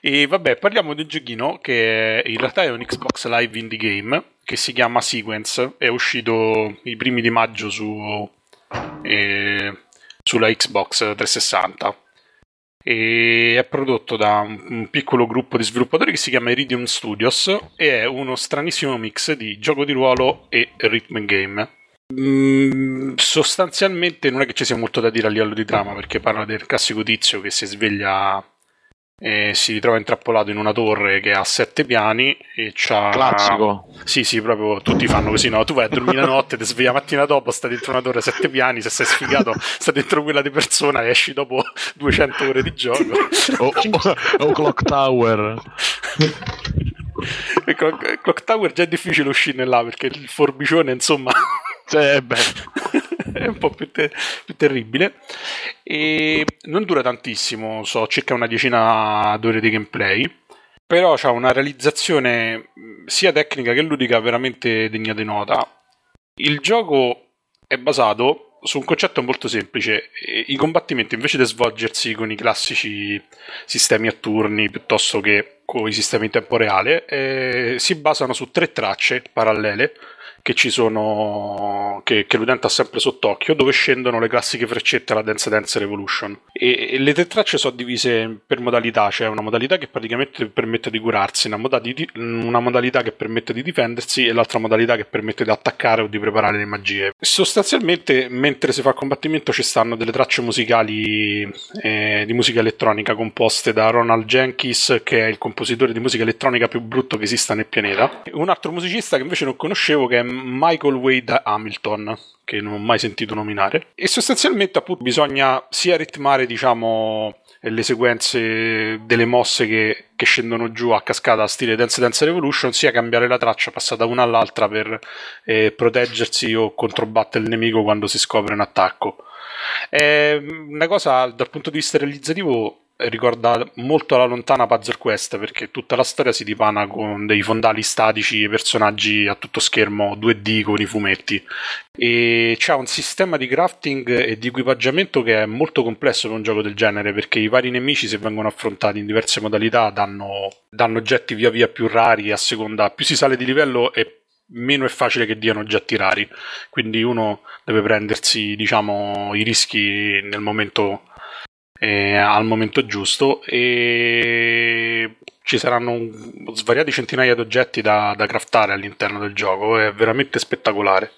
E vabbè, parliamo di un giochino che in realtà è un Xbox Live Indie Game che si chiama Sequence. È uscito i primi di maggio su, eh, sulla Xbox 360 e è prodotto da un, piccolo gruppo di sviluppatori che si chiama Iridium Studios e è uno stranissimo mix di gioco di ruolo e rhythm game. Mm, sostanzialmente non è che ci sia molto da dire a livello di trama perché parla del classico tizio che si sveglia e si ritrova intrappolato in una torre che ha sette piani e c'ha Classico. sì sì proprio tutti fanno così no tu vai a dormire la notte ti svegli la mattina dopo stai dentro una torre a sette piani se sei sfigato stai dentro quella di persona e esci dopo 200 ore di gioco O, o- o Clock Tower. E Clock, Clock Tower già è difficile uscirne là perché il forbicione insomma Cioè, beh, è un po' più, te- più terribile. E non dura tantissimo so circa una decina d'ore di gameplay. Però ha una realizzazione sia tecnica che ludica veramente degna di nota. Il gioco è basato su un concetto molto semplice. I combattimenti invece di svolgersi con i classici sistemi a turni piuttosto che con i sistemi in tempo reale, eh, si basano su tre tracce parallele che ci sono che, che, l'utente ha sempre sott'occhio dove scendono le classiche freccette alla Dance Dance Revolution. E, e le tre tracce sono divise per modalità c'è cioè una modalità che praticamente permette di curarsi una, moda di, una, modalità che permette di difendersi e l'altra modalità che permette di attaccare o di preparare le magie. Sostanzialmente mentre si fa combattimento ci stanno delle tracce musicali eh, di musica elettronica composte da Ronald Jenkins che è il compositore di musica elettronica più brutto che esista nel pianeta. Un altro musicista che invece non conoscevo che è Michael Wade Hamilton, che non ho mai sentito nominare. E sostanzialmente appunto bisogna sia ritmare, diciamo, le sequenze delle mosse che, che, scendono giù a cascata stile Dance Dance Revolution, sia cambiare la traccia passata una all'altra per eh, proteggersi o controbattere il nemico quando si scopre un attacco. È una cosa dal punto di vista realizzativo ricorda molto la lontana Puzzle Quest perché tutta la storia si dipana con dei fondali statici e personaggi a tutto schermo 2D con i fumetti. E c'è un sistema di crafting e di equipaggiamento che è molto complesso per un gioco del genere perché i vari nemici se vengono affrontati in diverse modalità danno, danno oggetti via via più rari a seconda più si sale di livello e meno è facile che diano oggetti rari. Quindi uno deve prendersi diciamo i rischi nel momento eh, al momento giusto e ci saranno un, svariati centinaia di oggetti da, da craftare all'interno del gioco, è veramente spettacolare.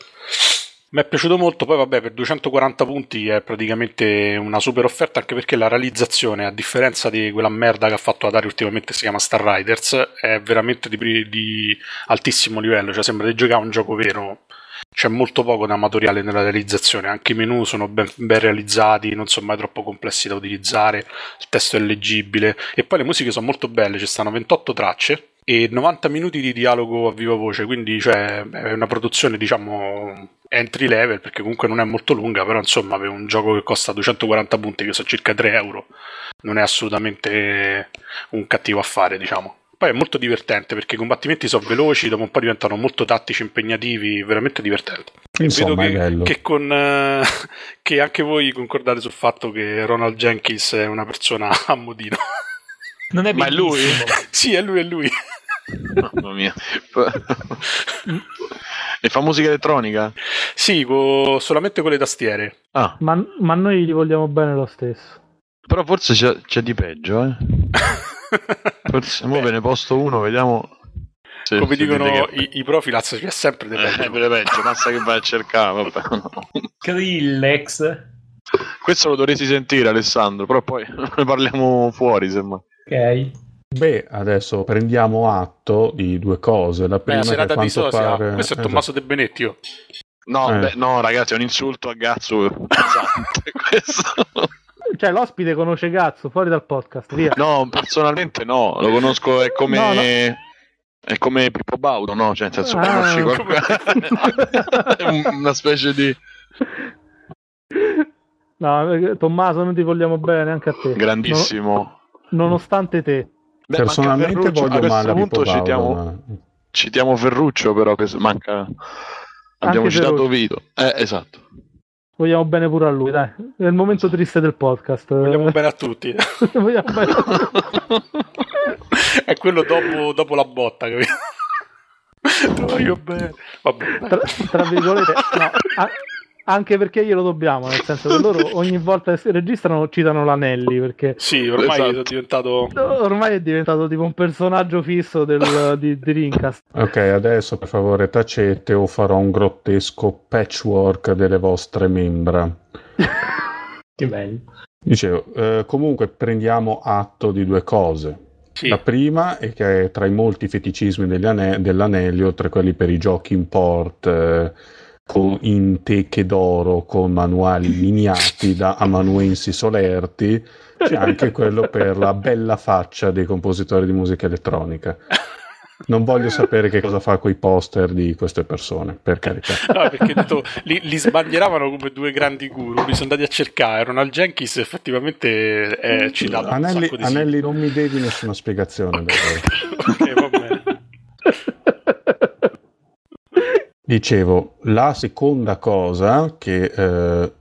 Mi è piaciuto molto, poi vabbè per 240 punti è praticamente una super offerta anche perché la realizzazione, a differenza di quella merda che ha fatto Atari ultimamente si chiama Star Riders, è veramente di, di altissimo livello, cioè sembra di giocare a un gioco vero c'è molto poco amatoriale nella realizzazione, anche i menu sono ben, ben, realizzati, non sono mai troppo complessi da utilizzare, il testo è leggibile e poi le musiche sono molto belle, ci stanno 28 tracce e 90 minuti di dialogo a viva voce, quindi cioè, è una produzione diciamo entry level perché comunque non è molto lunga, però insomma per un gioco che costa 240 punti, che sono circa 3 euro, non è assolutamente un cattivo affare diciamo. Poi è molto divertente perché i combattimenti sono veloci, dopo un po' diventano molto tattici, impegnativi, veramente divertenti. Insomma, Vedo che, che, con, uh, che, anche voi concordate sul fatto che Ronald Jenkins è una persona a modino. Non è Ma è lui? sì, è lui, è lui. Mamma mia. e fa musica elettronica? Sì, co- solamente con le tastiere. Ah. Ma, ma, noi gli vogliamo bene lo stesso. Però forse c'è, c'è di peggio, eh. Forse mo ve ne posto uno, vediamo. Se, Come se dicono che... i, i profilaz, c'è sempre dei peggio. Eh, peggio, basta che vai a cercare. Vabbè. Krillex. Questo lo dovresti sentire, Alessandro, però poi ne parliamo fuori, semmai. Ok. Beh, adesso prendiamo atto di due cose. La prima Beh, la serata di sosia. Pare... Questo è Tommaso esatto. De Benetti. Io. No, eh. beh, no, ragazzi, è un insulto a Gazzo. questo. Cioè, l'ospite conosce Gazzo fuori dal podcast, via. No, personalmente no, lo conosco, è come... No, no. È come Pippo Baudo, no? Cioè, nel senso, ah, conosci qualcosa. una specie di... No, Tommaso, non ti vogliamo bene anche a te. Grandissimo. Non, nonostante te. Beh, Personalmente voglio a a Pippo Baudo, citiamo, ma... citiamo Ferruccio, però, che manca... Abbiamo anche citato Ferruccio. Vito. Eh, esatto. Vogliamo bene pure a lui, dai. È il momento triste del podcast. Vogliamo bene a tutti. Vogliamo bene a tutti. È quello dopo, dopo la botta, capito? Voglio bene. Vabbè. Tra, tra virgolette, no, a, anche perché glielo dobbiamo, nel senso che loro ogni volta che si registrano citano l'Anelli. Perché sì, ormai esatto. è diventato. Ormai è diventato tipo un personaggio fisso del, di, di Rincast. Ok, adesso per favore tacete o farò un grottesco patchwork delle vostre membra. che bello. Dicevo, eh, comunque prendiamo atto di due cose. Sì. La prima è che tra i molti feticismi ane- dell'Anelli, oltre a quelli per i giochi in port. Eh, con, in teche d'oro con manuali miniati da amanuensi solerti, c'è anche quello per la bella faccia dei compositori di musica elettronica. Non voglio sapere che cosa fa con i poster di queste persone, per carità. No, perché detto, li, li, sbandieravano come due grandi guru, li sono andati a cercare. Ronald Jenkins effettivamente è citato. Anelli, Anelli non mi devi nessuna spiegazione. ok, va bene. Dicevo, la seconda cosa che eh,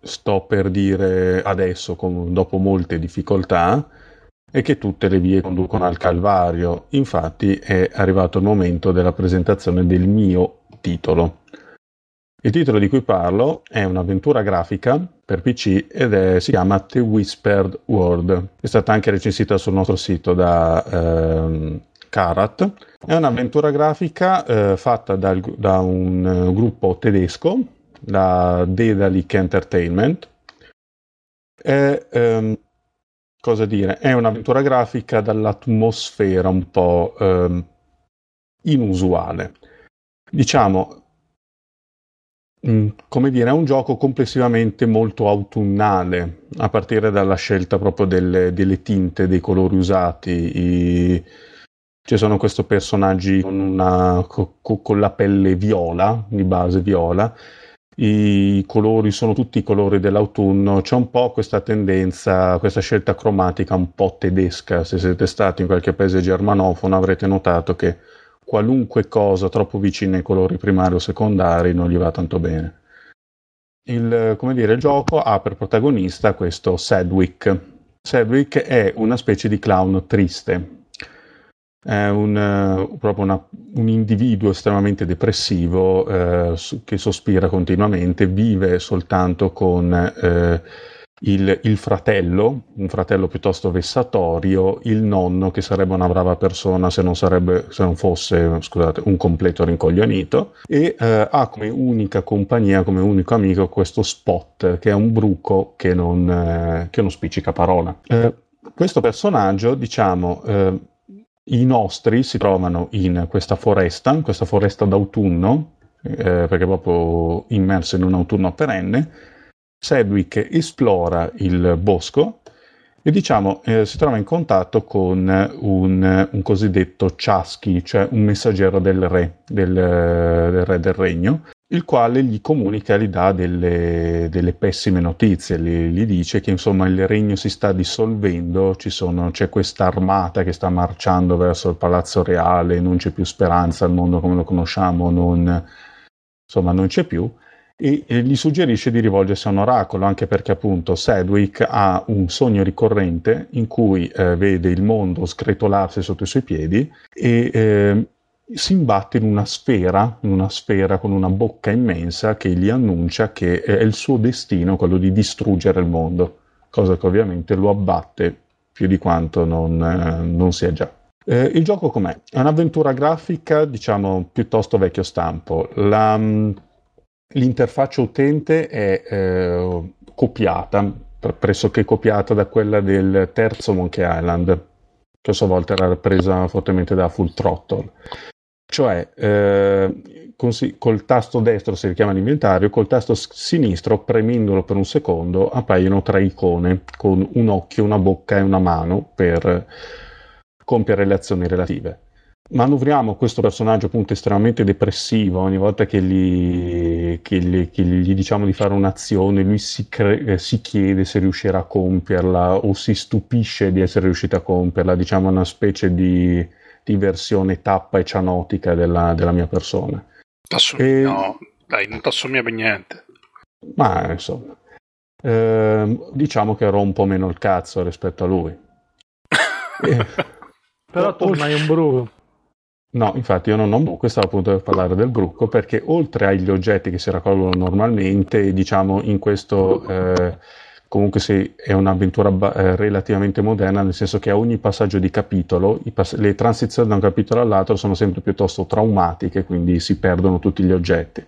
sto per dire adesso, con, dopo molte difficoltà, e che tutte le vie conducono al Calvario. Infatti è arrivato il momento della presentazione del mio titolo. Il titolo di cui parlo è un'avventura grafica per PC ed è, si chiama The Whispered World. È stata anche recensita sul nostro sito da ehm, Karat. È un'avventura grafica eh, fatta dal, da un uh, gruppo tedesco, la Dedalic Entertainment. È, ehm, cosa dire? È un'avventura grafica dall'atmosfera un po' ehm, inusuale. Diciamo, Mm, come dire, è un gioco complessivamente molto autunnale, a partire dalla scelta proprio delle, delle tinte, dei colori usati. I... Ci sono questi personaggi con, una, co, con la pelle viola, di base viola, i colori sono tutti i colori dell'autunno, c'è un po' questa tendenza, questa scelta cromatica un po' tedesca. Se siete stati in qualche paese germanofono avrete notato che qualunque cosa troppo vicina ai colori primari o secondari non gli va tanto bene. Il, dire, il gioco ha per protagonista questo Sedwick. Sedwick è una specie di clown triste, è un, uh, proprio una, un individuo estremamente depressivo uh, che sospira continuamente, vive soltanto con uh, il, il, fratello, un fratello piuttosto vessatorio, il nonno che sarebbe una brava persona se non, sarebbe, se non fosse scusate, un completo rincoglionito e ha come unica compagnia, come unico amico questo Spot che è un bruco che non, che non spiccica parola. Questo personaggio, diciamo, i nostri si trovano in questa foresta, in questa foresta d'autunno, eh, perché proprio immerso in un autunno perenne, Sedwick esplora il bosco e diciamo eh, si trova in contatto con un, un cosiddetto Chaschi, cioè un messaggero del re, del, del re del regno, il quale gli comunica, gli dà delle, delle pessime notizie, gli, gli, dice che insomma il regno si sta dissolvendo, sono, c'è questa armata che sta marciando verso il palazzo reale, non c'è più speranza, il mondo come lo conosciamo non, insomma, non c'è più. E, e gli suggerisce di rivolgersi a un oracolo, anche perché appunto Sedwick ha un sogno ricorrente in cui eh, vede il mondo scretolarsi sotto i suoi piedi e eh, si imbatte in una sfera, in una sfera con una bocca immensa che gli annuncia che è il suo destino quello di distruggere il mondo, cosa che ovviamente lo abbatte più di quanto non, eh, non sia già. Eh, il gioco com'è? È un'avventura grafica, diciamo, piuttosto vecchio stampo. La, L'interfaccia utente è eh, copiata, pressoché copiata da quella del terzo Monkey Island, che a sua volta era presa fortemente da Full Throttle. Cioè, eh, così, col tasto destro si richiama l'inventario, col tasto sinistro, premendolo per un secondo, appaiono tre icone con un occhio, una bocca e una mano per compiere le azioni relative. Manovriamo questo personaggio appunto estremamente depressivo. Ogni volta che gli, che gli, che gli diciamo di fare un'azione lui si, cre- eh, si, chiede se riuscirà a compierla o si stupisce di essere riuscito a compierla. Diciamo una specie di, di versione tappa e cianotica della, della mia persona. E... no dai non ti assomiglia per niente. Ma insomma eh, diciamo che ero un po' meno il cazzo rispetto a lui. Eh, però tu non hai un bruco. No, infatti io non ho buco, stavo appunto per parlare del bruco, perché oltre agli oggetti che si raccolgono normalmente, diciamo in questo eh, comunque sì, è un'avventura ba- eh, relativamente moderna, nel senso che a ogni passaggio di capitolo, pass- le transizioni da un capitolo all'altro sono sempre piuttosto traumatiche, quindi si perdono tutti gli oggetti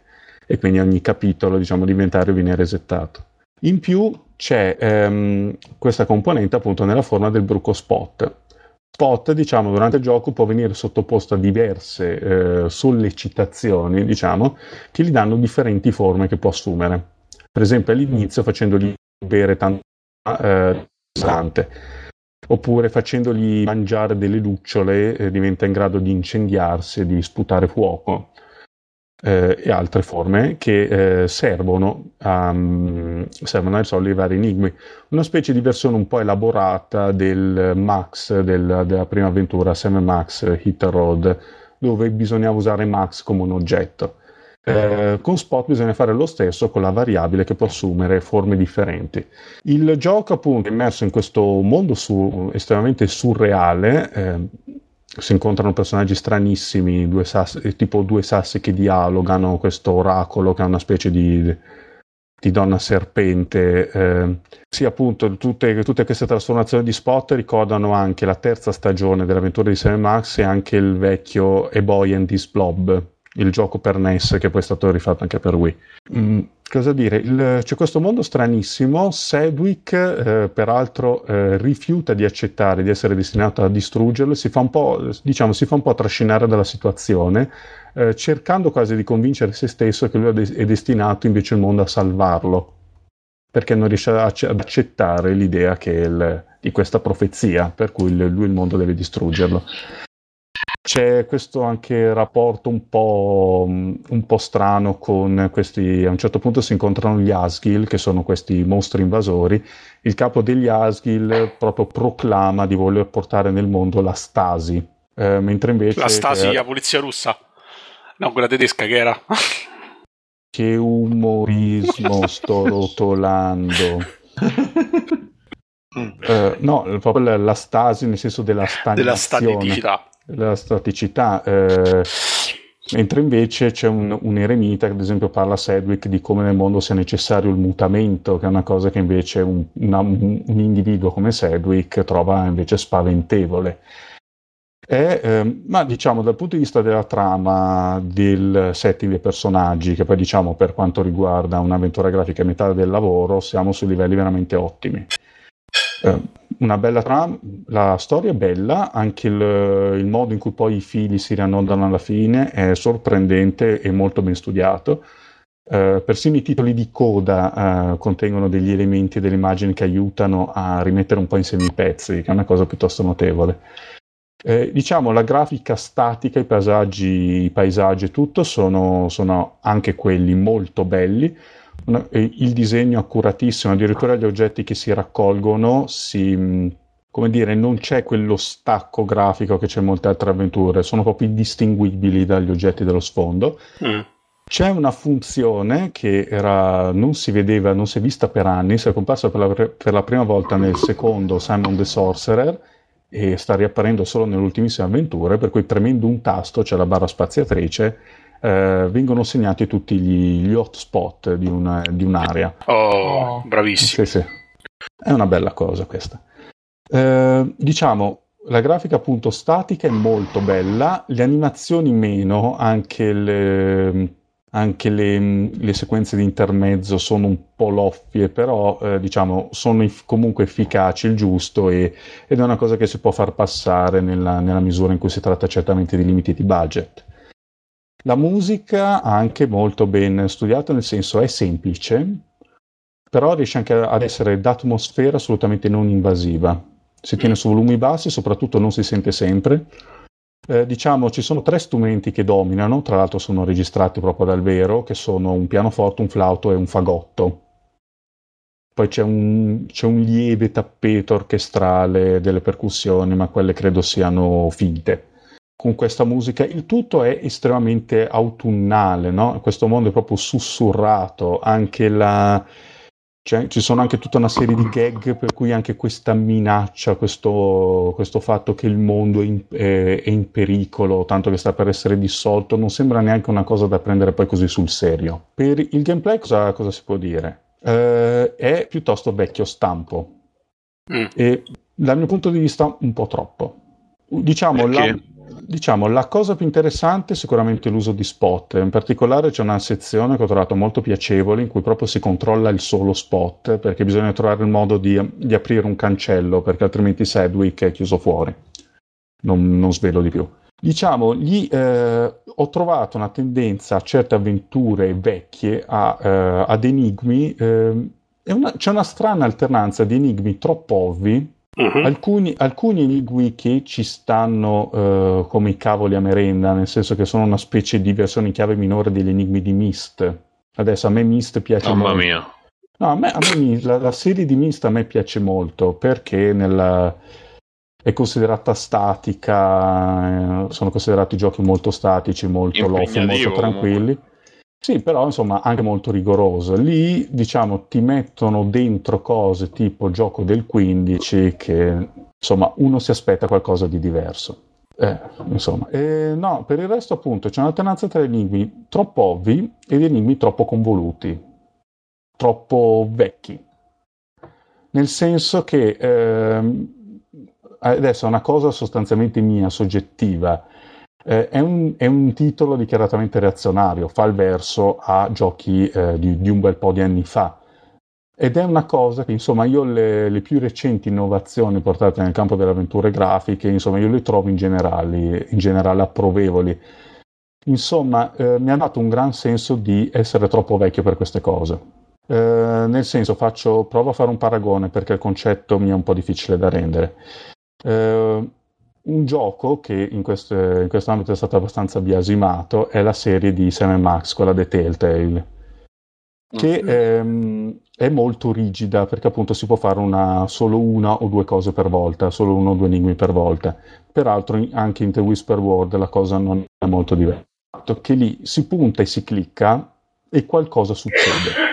e quindi ogni capitolo diciamo, di inventario viene resettato. In più c'è ehm, questa componente appunto nella forma del bruco spot, spot, diciamo, durante il gioco può venire sottoposto a diverse eh, sollecitazioni, diciamo, che gli danno differenti forme che può assumere. Per esempio all'inizio facendogli bere tanto eh, oppure facendogli mangiare delle lucciole eh, diventa in grado di incendiarsi di sputare fuoco eh, e altre forme che eh, servono, a, um, servono a risolvere i vari enigmi. Una specie di versione un po' elaborata del Max, del, della prima avventura, Sam Max Hit Road, dove bisognava usare Max come un oggetto. Eh, con Spot bisogna fare lo stesso con la variabile che può assumere forme differenti. Il gioco appunto è immerso in questo mondo su, estremamente surreale, eh, si incontrano personaggi stranissimi, due sassi, tipo due sassi che dialogano, questo oracolo che è una specie di, di donna serpente. Eh, sì, appunto, tutte, tutte, queste trasformazioni di spot ricordano anche la terza stagione dell'avventura di Sam Max e anche il vecchio A Boy and His Blob, il gioco per NES che poi è stato rifatto anche per Wii. Mm, cosa dire? Il, c'è questo mondo stranissimo. Sedwick, eh, peraltro, eh, rifiuta di accettare di essere destinato a distruggerlo. Si fa un po', diciamo, si fa un po' trascinare dalla situazione, eh, cercando quasi di convincere se stesso che lui è destinato invece il mondo a salvarlo. Perché non riesce ad accettare l'idea il, di questa profezia, per cui lui il mondo deve distruggerlo. C'è questo anche rapporto un po', un po', strano con questi. A un certo punto si incontrano gli Asgil, che sono questi mostri invasori. Il capo degli Asgil proprio proclama di voler portare nel mondo la Stasi. Eh, mentre invece. La Stasi, eh, la polizia russa. No, quella tedesca che era. che umorismo sto rotolando. Uh, no, proprio la, la, stasi nel senso della stagnazione. Della staticità la staticità. Eh, mentre invece c'è un, un, eremita che ad esempio parla a Sedwick di come nel mondo sia necessario il mutamento, che è una cosa che invece un, una, un, individuo come Sedwick trova invece spaventevole. È, eh, ma diciamo dal punto di vista della trama, del setting dei personaggi, che poi diciamo per quanto riguarda un'avventura grafica a metà del lavoro, siamo su livelli veramente ottimi. Eh, una bella trama, la storia è bella, anche il, il, modo in cui poi i fili si riannodano alla fine è sorprendente e molto ben studiato. Eh, persino i titoli di coda eh, contengono degli elementi e delle immagini che aiutano a rimettere un po' insieme i pezzi, che è una cosa piuttosto notevole. Eh, diciamo la grafica statica, i paesaggi, i paesaggi e tutto sono, sono anche quelli molto belli il disegno accuratissimo, addirittura gli oggetti che si raccolgono si, come dire, non c'è quello stacco grafico che c'è in molte altre avventure, sono proprio indistinguibili dagli oggetti dello sfondo. Mm. C'è una funzione che era, non si vedeva, non si è vista per anni, si è comparsa per la, per la prima volta nel secondo Simon the Sorcerer e sta riapparendo solo nelle ultimissime avventure, per cui premendo un tasto, c'è la barra spaziatrice, eh, vengono segnati tutti gli, gli hotspot di, una, di un'area. Oh, oh. bravissimo. Sì, sì. È una bella cosa questa. Eh, diciamo, la grafica appunto statica è molto bella, le animazioni meno, anche le, anche le, le sequenze di intermezzo sono un po' loffie, però eh, diciamo sono if- comunque efficaci il giusto e, ed è una cosa che si può far passare nella, nella misura in cui si tratta certamente di limiti di budget. La musica anche molto ben studiata, nel senso è semplice, però riesce anche ad essere d'atmosfera assolutamente non invasiva. Si tiene su volumi bassi, soprattutto non si sente sempre. Eh, diciamo ci sono tre strumenti che dominano, tra l'altro sono registrati proprio dal vero, che sono un pianoforte, un flauto e un fagotto. Poi c'è un, c'è un lieve tappeto orchestrale delle percussioni, ma quelle credo siano finte con questa musica. Il tutto è estremamente autunnale, no? questo mondo è proprio sussurrato, anche la... Cioè, ci sono anche tutta una serie di gag per cui anche questa minaccia, questo, questo fatto che il mondo è in, è, è in, pericolo, tanto che sta per essere dissolto, non sembra neanche una cosa da prendere poi così sul serio. Per il gameplay cosa, cosa si può dire? Eh, è piuttosto vecchio stampo mm. e dal mio punto di vista un po' troppo. Diciamo, la, Diciamo, la cosa più interessante è sicuramente l'uso di spot, in particolare c'è una sezione che ho trovato molto piacevole in cui proprio si controlla il solo spot, perché bisogna trovare il modo di, di aprire un cancello, perché altrimenti Sedwick è chiuso fuori. Non, non svelo di più. Diciamo, gli, eh, ho trovato una tendenza a certe avventure vecchie, a, eh, ad enigmi, eh, una, c'è una strana alternanza di enigmi troppo ovvi, Uh-huh. Alcuni, alcuni, enigmi che ci stanno uh, come i cavoli a merenda, nel senso che sono una specie di versione in chiave minore degli enigmi di Myst. Adesso a me Myst piace Mamma molto. mia. No, a me, a me la, la, serie di Myst a me piace molto perché nella, è considerata statica, eh, sono considerati giochi molto statici, molto lofi, molto tranquilli. Sì, però insomma anche molto rigoroso. Lì diciamo ti mettono dentro cose tipo gioco del 15 che insomma uno si aspetta qualcosa di diverso. Eh, insomma, eh, no, per il resto appunto c'è un'alternanza tra enigmi troppo ovvi ed enigmi troppo convoluti, troppo vecchi. Nel senso che ehm, adesso è una cosa sostanzialmente mia, soggettiva. Eh, è, un, è, un, titolo dichiaratamente reazionario, fa il verso a giochi eh, di, di, un bel po' di anni fa. Ed è una cosa che, insomma, io le, le, più recenti innovazioni portate nel campo delle avventure grafiche, insomma, io le trovo in generale, in generale approvevoli. Insomma, eh, mi ha dato un gran senso di essere troppo vecchio per queste cose. Eh, nel senso, faccio, provo a fare un paragone perché il concetto mi è un po' difficile da rendere. Eh, un gioco che in, queste, in questo ambito è stato abbastanza biasimato è la serie di Sam Max, quella di Telltale, che è, è molto rigida perché appunto si può fare una, solo una o due cose per volta, solo uno o due enigmi per volta. Peraltro anche in The Whisper World la cosa non è molto diversa, che lì si punta e si clicca e qualcosa succede.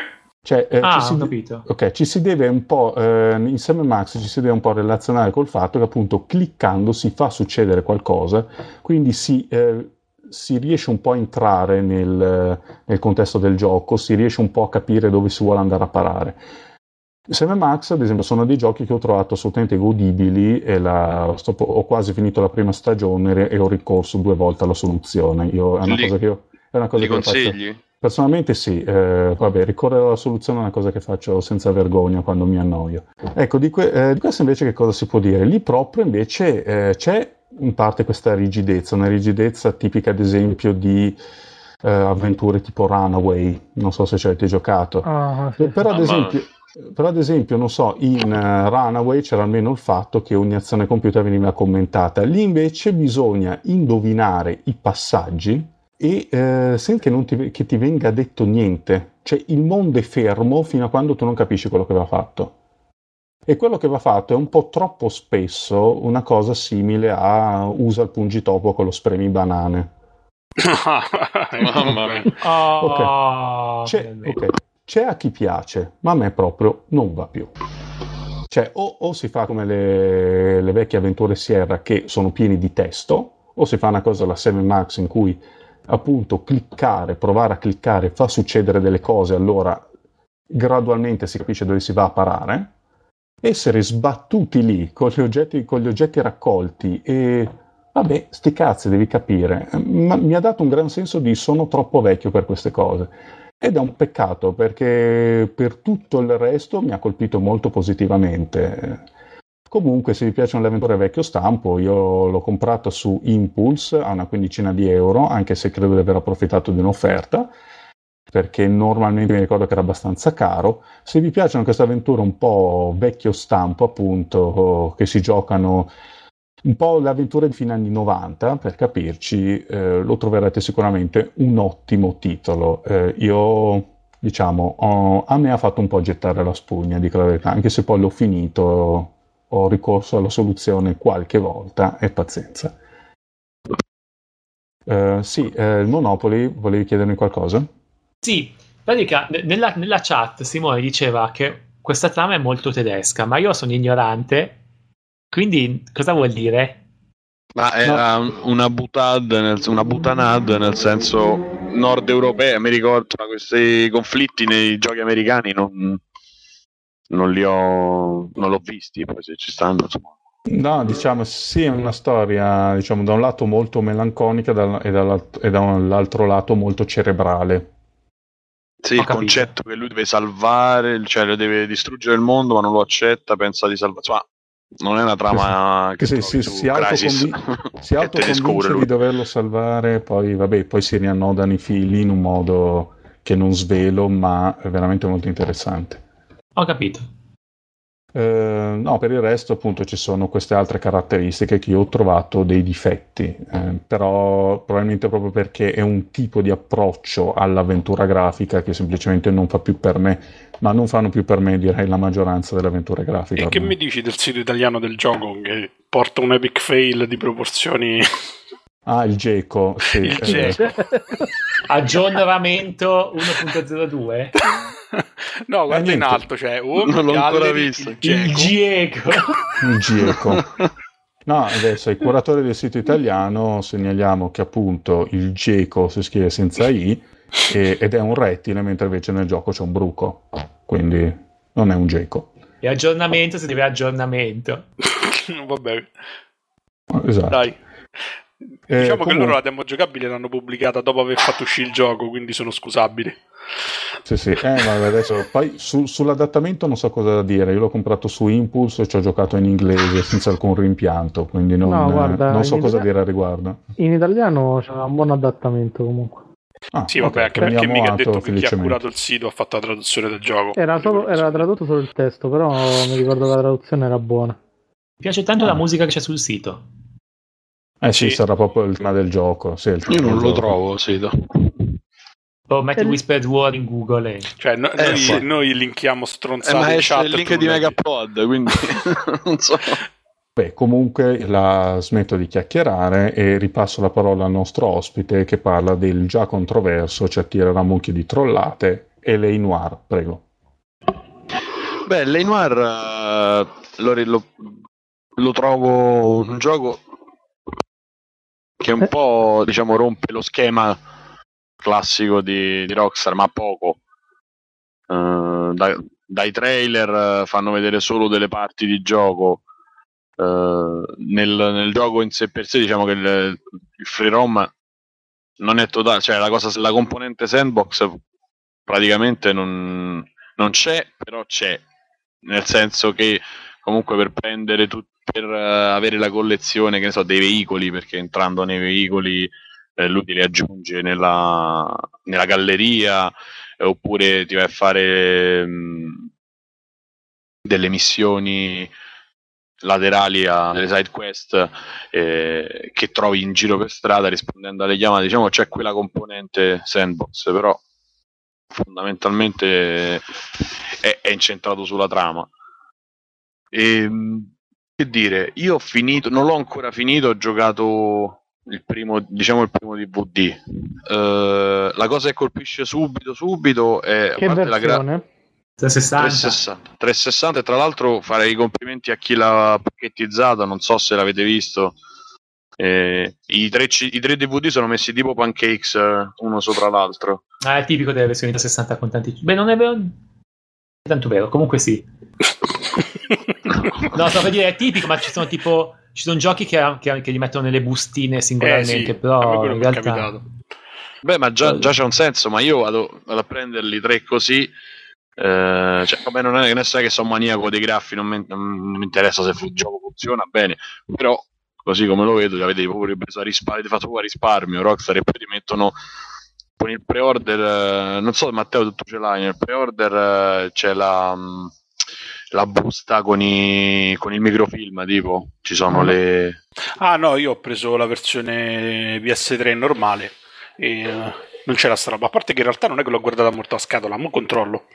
Cioè, eh, ah, ci, si, okay, ci si deve un po', eh, in Sam Max ci si deve un po' relazionare col fatto che appunto cliccando si fa succedere qualcosa, quindi si, eh, si riesce un po' a entrare nel, nel, contesto del gioco, si riesce un po' a capire dove si vuole andare a parare. Sam Max, ad esempio, sono dei giochi che ho trovato assolutamente godibili e la, sto, ho quasi finito la prima stagione e ho ricorso due volte alla soluzione. Io, è una li, cosa che io... È una cosa li che consigli? Faccio, Personalmente sì, eh, vabbè, ricorrere alla soluzione è una cosa che faccio senza vergogna quando mi annoio. Ecco, di, que- eh, di questo invece che cosa si può dire? Lì proprio invece eh, c'è in parte questa rigidezza, una rigidezza tipica ad esempio di eh, avventure tipo Runaway, non so se ci avete giocato. Ah, sì. Però ad esempio... Però ad esempio, non so, in uh, Runaway c'era almeno il fatto che ogni azione compiuta veniva commentata. Lì invece bisogna indovinare i passaggi e eh, senza che ti, che ti venga detto niente. Cioè il mondo è fermo fino a quando tu non capisci quello che va fatto. E quello che va fatto è un po' troppo spesso una cosa simile a usa il pungitopo con lo spremi banane. Mamma mia. okay. C'è, okay. C'è, a chi piace, ma a me proprio non va più. Cioè, o, o si fa come le, le, vecchie avventure Sierra che sono pieni di testo, o si fa una cosa alla 7 Max in cui appunto cliccare, provare a cliccare fa succedere delle cose, allora gradualmente si capisce dove si va a parare, essere sbattuti lì con gli oggetti, con gli oggetti raccolti e vabbè, sti cazzi, devi capire, Ma mi ha dato un gran senso di sono troppo vecchio per queste cose. Ed è un peccato perché per tutto il resto mi ha colpito molto positivamente. Comunque, se vi piacciono le avventure vecchio stampo, io l'ho comprato su Impulse a una quindicina di euro, anche se credo di aver approfittato di un'offerta, perché normalmente mi ricordo che era abbastanza caro. Se vi piacciono queste avventure un po' vecchio stampo, appunto, che si giocano un po' le avventure di fine anni 90, per capirci, eh, lo troverete sicuramente un ottimo titolo. Eh, io, diciamo, ho, a me ha fatto un po' gettare la spugna, dico la verità, anche se poi l'ho finito ho ricorso alla soluzione qualche volta e pazienza. Uh, sì, eh, il Monopoli, volevi chiedermi qualcosa? Sì, pratica, nella, nella chat Simone diceva che questa trama è molto tedesca, ma io sono ignorante, quindi cosa vuol dire? Ma era no. una butad, nel, una butanad nel senso nord europeo, mi ricordo questi conflitti nei giochi americani non, non li ho non l'ho visti poi se ci stanno insomma. No, diciamo sì, è una storia, diciamo, da un lato molto melanconica da, e, dall'altro, e dall'altro lato molto cerebrale. Sì, ho il capito. concetto che lui deve salvare, cioè deve distruggere il mondo, ma non lo accetta, pensa di salvare. Insomma, non è una trama che sì, sì, si, autoconvi- si autoconvince di doverlo salvare, poi vabbè, poi si riannodano i fili in un modo che non svelo, ma è veramente molto interessante. Ho capito. Eh, no, per il resto appunto ci sono queste altre caratteristiche che io ho trovato dei difetti, eh, però probabilmente proprio perché è un tipo di approccio all'avventura grafica che semplicemente non fa più per me, ma non fanno più per me direi la maggioranza delle avventure grafiche. E che mi dici del sito italiano del gioco che porta un epic fail di proporzioni... Ah, il Geco, sì. Il eh, Geco. Aggiornamento 1.02. no, guarda Eh, in alto, cioè Home Non l'ho ancora visto. il. Gieco. il Geco. No, adesso ai curatori del sito italiano segnaliamo che appunto il Geco si scrive senza I e- ed è un rettile, mentre invece nel gioco c'è un bruco. Quindi non è un Geco. E aggiornamento si deve aggiornamento. Vabbè, Esatto. dai. Eh, diciamo che comunque- loro la demo giocabile l'hanno pubblicata dopo aver fatto uscire il gioco, quindi sono scusabili. Sì, sì. Eh, vabbè, adesso poi su- sull'adattamento non so cosa da dire. Io l'ho comprato su Impulse e ci ho giocato in inglese senza alcun rimpianto, quindi non, No, guarda, eh, non so cosa Italia- dire al riguardo. In italiano c'è un buon adattamento comunque. Ah, Sì, vabbè, ok, anche perché mica ha detto che chi ha curato il sito ha fatto la traduzione del gioco. Era, solo- era tradotto solo il testo, però mi ricordo che la traduzione era buona. Mi piace tanto Ah. la musica che c'è sul sito. Eh sì, Sì. sarà proprio il tema del gioco. Sì, il tema Io non lo gioco. trovo, sito. Oh, metti Eh, Whispered Word in Google e... Cioè, no- Eh, noi, sì. noi linkiamo Eh, stronzate ma in esce chat. il link di. Megapod, quindi non so. Beh, comunque la smetto di chiacchierare e ripasso la parola al nostro ospite che parla del già controverso Ci attirerà mucchio di trollate e lei noir, prego. Beh, Lenoir eh, lo, lo- lo trovo un gioco che un Eh. po' diciamo rompe lo schema classico di, di Rockstar, ma poco. Eh, da- dai trailer eh, fanno vedere solo delle parti di gioco. Eh, nel, nel gioco in sé per sé, diciamo che il, il free roam non è totale, cioè la, cosa, la componente sandbox praticamente non, non c'è, però c'è, nel senso che comunque per prendere tu- per eh, avere la collezione, che ne so, dei veicoli, perché entrando nei veicoli eh, lui li aggiunge nella, nella galleria, eh, oppure ti vai a fare mh, delle missioni laterali a delle side quest eh, che trovi in giro per strada rispondendo alle chiamate. Diciamo c'è quella componente sandbox però fondamentalmente è, è incentrato sulla trama. E, che dire io ho finito non l'ho ancora finito ho giocato il primo diciamo il primo DVD Eh, la cosa che colpisce subito subito è Che parte la gra- versione? 360. 360. 360 e tra l'altro farei i complimenti a chi l'ha pacchettizzata, non so se l'avete visto. Eh, i, tre, C- I tre DVD sono messi tipo pancakes eh, uno sopra l'altro. Ah, è tipico delle versioni da 60 con tanti... Beh, non è vero... È tanto vero, comunque sì. No, sto per dire, è tipico, ma ci sono tipo... Ci sono giochi che, che, che li mettono nelle bustine Eh singolarmente, sì, a me però in realtà... capitato. Beh, ma già, già c'è un senso, ma io vado, vado a prenderli tre così. eh, cioè, vabbè, non è, non è che sono maniaco dei graffi, non mi, non mi interessa se il gioco funziona bene, però così come lo vedo, avete proprio preso a risparmio, avete fatto a risparmio Rockstar e poi ti mettono con il pre-order, eh, non so Matteo tu ce l'hai, nel pre-order eh, c'è la, mh, la busta con, i, con il microfilm, tipo, ci sono le... Ah no, io ho preso la versione PS3 normale e eh, non c'era sta roba. A parte che in realtà non è che l'ho guardata molto a scatola, ma controllo.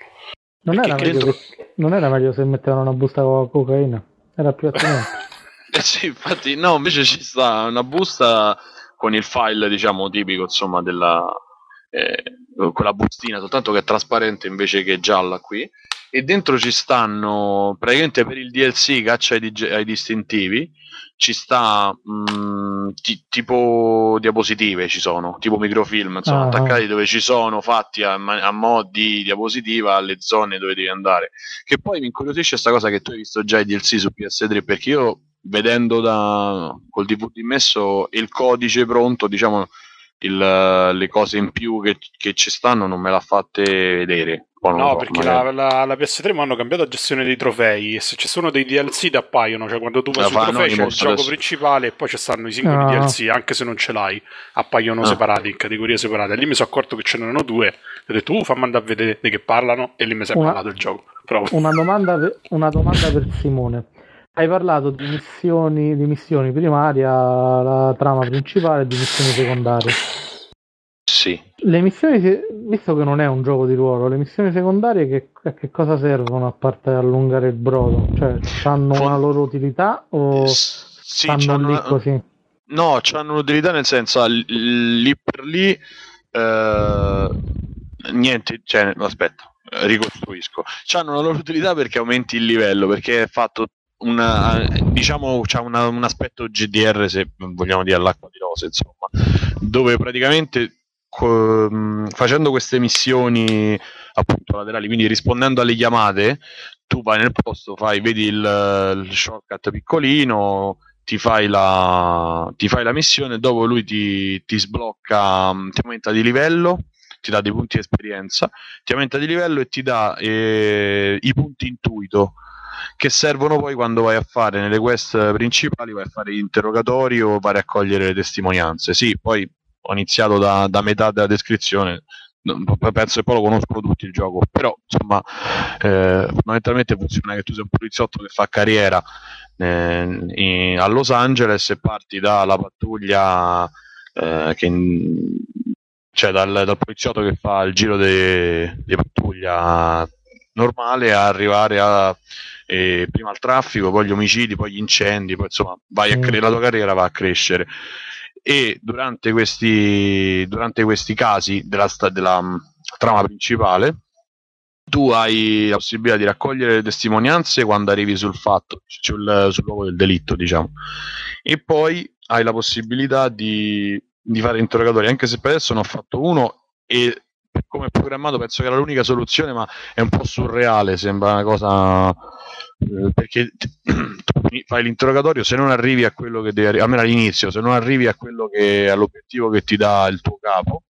Non era, meglio dentro- che- non era meglio se mettevano una busta con la cocaina? Era più attinente. Eh sì, infatti, no, invece ci sta una busta con il file, diciamo, tipico, insomma, della... Eh, con la bustina, soltanto che è trasparente invece che gialla qui. E dentro ci stanno, praticamente per il DLC caccia ai, dig- ai distintivi, ci sta mm, ti- tipo diapositive, ci sono, tipo microfilm, insomma, Ah. attaccati dove ci sono, fatti a, a mo' di diapositiva alle zone dove devi andare. Che poi mi incuriosisce questa cosa che tu hai visto già i DLC su PS3, perché io vedendo da col DVD messo il codice pronto, diciamo il, le cose in più che, che ci stanno non me l'ha fatte vedere. No, so, perché magari- la, la, la PS3 mi hanno cambiato la gestione dei trofei e se ci sono dei DLC ti appaiono, cioè quando tu vai fa trofei c'è il Anonymous gioco adesso. principale e poi ci stanno i singoli Ah. DLC, anche se non ce l'hai, appaiono Ah. separati, in categorie separate. Lì mi sono accorto che ce n'erano due, ho detto uh, fammi andare a vedere di che parlano e lì mi si è Una- parlato il gioco. Una domanda, per, una domanda per Simone. Hai parlato di missioni, di missioni primaria, la trama principale e di missioni secondarie. Sì. Le missioni, visto che non è un gioco di ruolo, le missioni secondarie che, a che cosa servono a parte allungare il brodo? Cioè, hanno una loro utilità o sì, stanno lì una- così? no, hanno un'utilità nel senso, lì per lì, eh, niente, cioè, aspetta, ricostruisco. Hanno una loro utilità perché aumenti il livello, perché è fatto una, diciamo, una, un aspetto GDR, se vogliamo dire all'acqua di rose, insomma, dove praticamente co- facendo queste missioni appunto laterali, quindi rispondendo alle chiamate, tu vai nel posto, fai, vedi il, il shortcut piccolino, ti fai la, ti fai la missione, dopo lui ti, ti sblocca, ti aumenta di livello, ti dà dei punti di esperienza, ti aumenta di livello e ti dà eh, i punti intuito che servono poi quando vai a fare nelle quest principali, vai a fare gli interrogatori o vai a raccogliere le testimonianze. Sì, poi ho iniziato da, da metà della descrizione, penso che poi lo conosco tutti il gioco, però insomma eh, fondamentalmente funziona che tu sei un poliziotto che fa carriera eh, in, a Los Angeles e parti dalla pattuglia eh, che cioè dal, dal, poliziotto che fa il giro di pattuglia normale a arrivare a prima al traffico, poi gli omicidi, poi gli incendi, poi insomma vai a cre- la tua carriera va a crescere e durante questi, durante questi casi della, della um, trama principale tu hai la possibilità di raccogliere le testimonianze quando arrivi sul fatto, sul, sul luogo del delitto, diciamo, e poi hai la possibilità di, di fare interrogatori, anche se per adesso ne ho fatto uno e come programmato penso che era l'unica soluzione, ma è un po' surreale, sembra una cosa eh, perché fai l'interrogatorio, se non arrivi a quello che devi arrivare, almeno all'inizio, se non arrivi a quello che all'obiettivo che ti dà il tuo capo,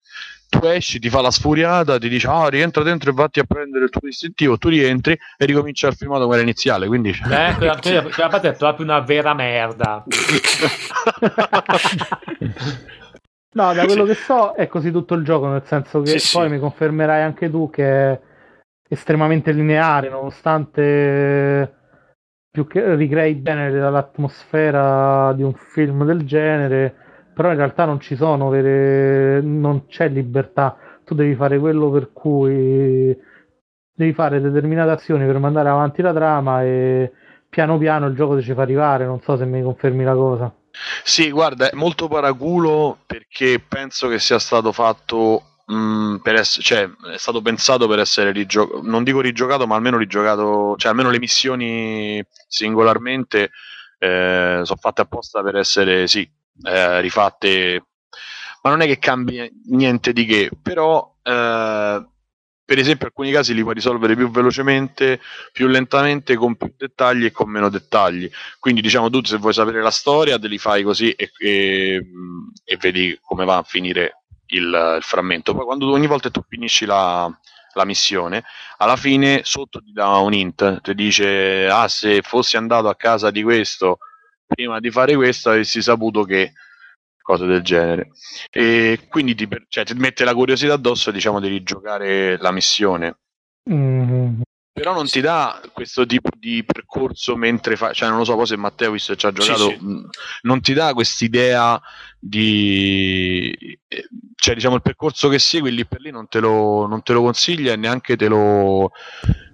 tu esci, ti fa la sfuriata, ti dice ah, rientra dentro e vatti a prendere il tuo distintivo, tu rientri e ricomincia il filmato come era iniziale. Quindi... Quella, quella, quella parte è proprio una vera merda. No, da quello sì. che so è così tutto il gioco, nel senso che sì, poi sì. mi confermerai anche tu che è estremamente lineare, nonostante più che ricrei bene l'atmosfera di un film del genere, però in realtà non ci sono vere... non c'è libertà, tu devi fare quello per cui devi fare determinate azioni per mandare avanti la trama e piano piano il gioco ti ci fa arrivare, non so se mi confermi la cosa. Sì, guarda, è molto paraculo perché penso che sia stato fatto mh, mm, per essere, cioè, è stato pensato per essere rigiocato, non dico rigiocato, ma almeno rigiocato, cioè almeno le missioni singolarmente eh, sono fatte apposta per essere, sì, eh, rifatte, ma non è che cambi niente di che, però eh, per esempio alcuni casi li puoi risolvere più velocemente, più lentamente, con più dettagli e con meno dettagli. Quindi diciamo tu se vuoi sapere la storia te li fai così e, e, e vedi come va a finire il, il, frammento. Poi quando ogni volta tu finisci la, la missione, alla fine sotto ti dà un hint, ti dice ah se fossi andato a casa di questo prima di fare questo avessi saputo che cose del genere. E quindi ti, cioè, ti mette la curiosità addosso diciamo, di rigiocare la missione. Mm-hmm. Però non ti dà questo tipo di percorso mentre fa, cioè non lo so, poi se Matteo visto che ci ha giocato, sì, sì. Mm, non ti dà quest'idea di cioè diciamo il percorso che segui lì per lì non te lo, non te lo consiglia e neanche te lo,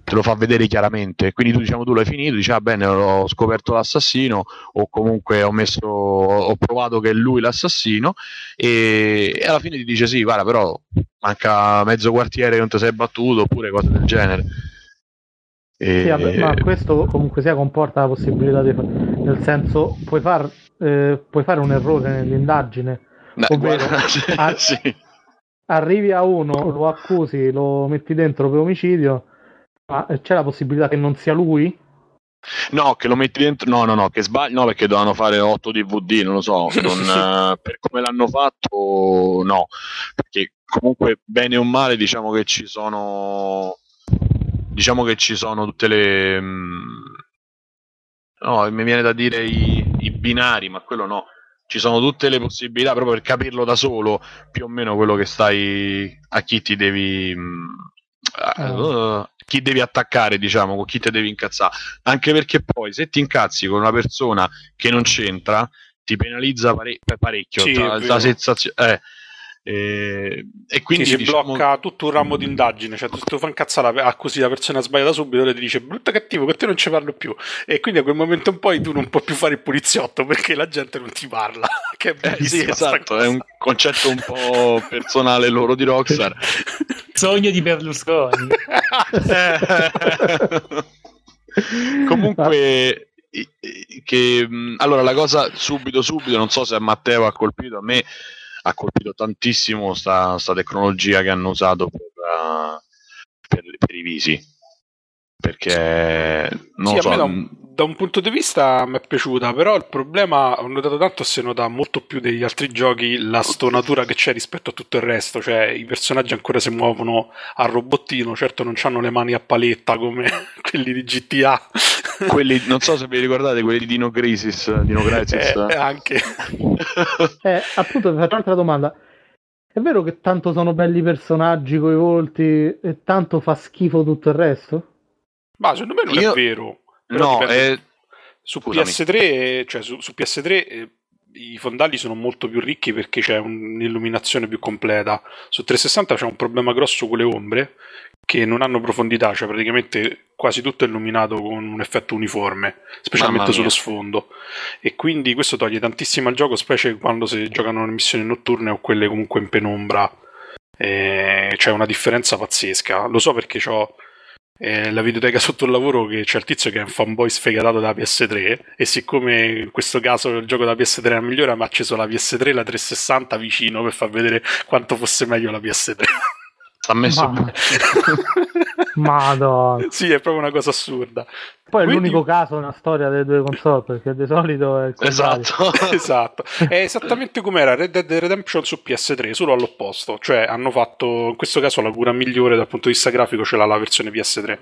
te lo fa vedere chiaramente. Quindi tu diciamo tu l'hai finito, dici ah bene, ho scoperto l'assassino o comunque ho messo ho provato che è lui l'assassino e, e alla fine ti dice sì, guarda, però manca mezzo quartiere che non ti sei battuto oppure cose del genere. E... Sì, vabbè, ma questo comunque sia comporta la possibilità di nel senso puoi, far, eh, puoi fare un errore nell'indagine Beh, ovvero guarda, a- sì. arrivi a uno, lo accusi, lo metti dentro per omicidio ma c'è la possibilità che non sia lui? No, che lo metti dentro. No, no, no, che sbagli. No, perché dovevano fare 8 DVD, non lo so. Non, uh, per come l'hanno fatto, no. Perché comunque, bene o male, diciamo che ci sono. Diciamo che ci sono tutte le. Mm, no, mi viene da dire i, i binari, ma quello no. Ci sono tutte le possibilità proprio per capirlo da solo, più o meno quello che stai. a chi ti devi. Uh, chi devi attaccare, diciamo, con chi ti devi incazzare. Anche perché poi se ti incazzi con una persona che non c'entra, ti penalizza pare- parecchio. Sì, la, la sensazione. Eh, E, e Quindi si diciamo, blocca tutto un ramo di indagine, cioè tu, tu fa incazzare, accusi la persona sbagliata subito e ti dice brutto cattivo, che te non ci parlo più. E quindi a quel momento in poi tu non puoi più fare il poliziotto perché la gente non ti parla. Che è Eh, sì, esatto, è un concetto un po' personale loro di Rockstar. Sogno di Berlusconi. Comunque, che, allora la cosa subito, subito, non so se a Matteo ha colpito, a me ha colpito tantissimo sta, sta tecnologia che hanno usato per, uh, per- per i visi. Perché non Sì, so, me da un, da un punto di vista mi è piaciuta, però il problema ho notato tanto si nota molto più degli altri giochi la stonatura che c'è rispetto a tutto il resto, cioè i personaggi ancora si muovono a robottino, certo non hanno le mani a paletta come quelli di GTA, quelli, non so se vi ricordate quelli di Dino Crisis, Dino Crisis. Eh, anche Eh, appunto, faccio un'altra domanda. È vero che tanto sono belli i personaggi coi volti e tanto fa schifo tutto il resto? Ma secondo me non Io- è vero. Però no, è, Su Scusami. PS3, cioè su, su PS3 eh, i fondali sono molto più ricchi perché c'è un'illuminazione più completa. Su 360 c'è un problema grosso con le ombre che non hanno profondità, cioè praticamente quasi tutto è illuminato con un effetto uniforme, specialmente sullo sfondo. E quindi questo toglie tantissimo al gioco, specie quando si giocano le missioni notturne o quelle comunque in penombra. Eh, c'è una differenza pazzesca. Lo so perché ho eh, la videoteca sotto il lavoro che c'è il tizio che è un fanboy sfegatato della PS3 e siccome in questo caso il gioco da PS3 era migliore mi ha acceso la PS3 e la 360 vicino per far vedere quanto fosse meglio la PS3 ha messo Ma- Madonna. sì è proprio una cosa assurda Poi è Quindi- l'unico caso nella storia delle due console, perché di solito è. Esatto. esatto è esattamente come era Red Dead Redemption su PS3 solo all'opposto cioè hanno fatto in questo caso la cura migliore dal punto di vista grafico ce l'ha la versione PS3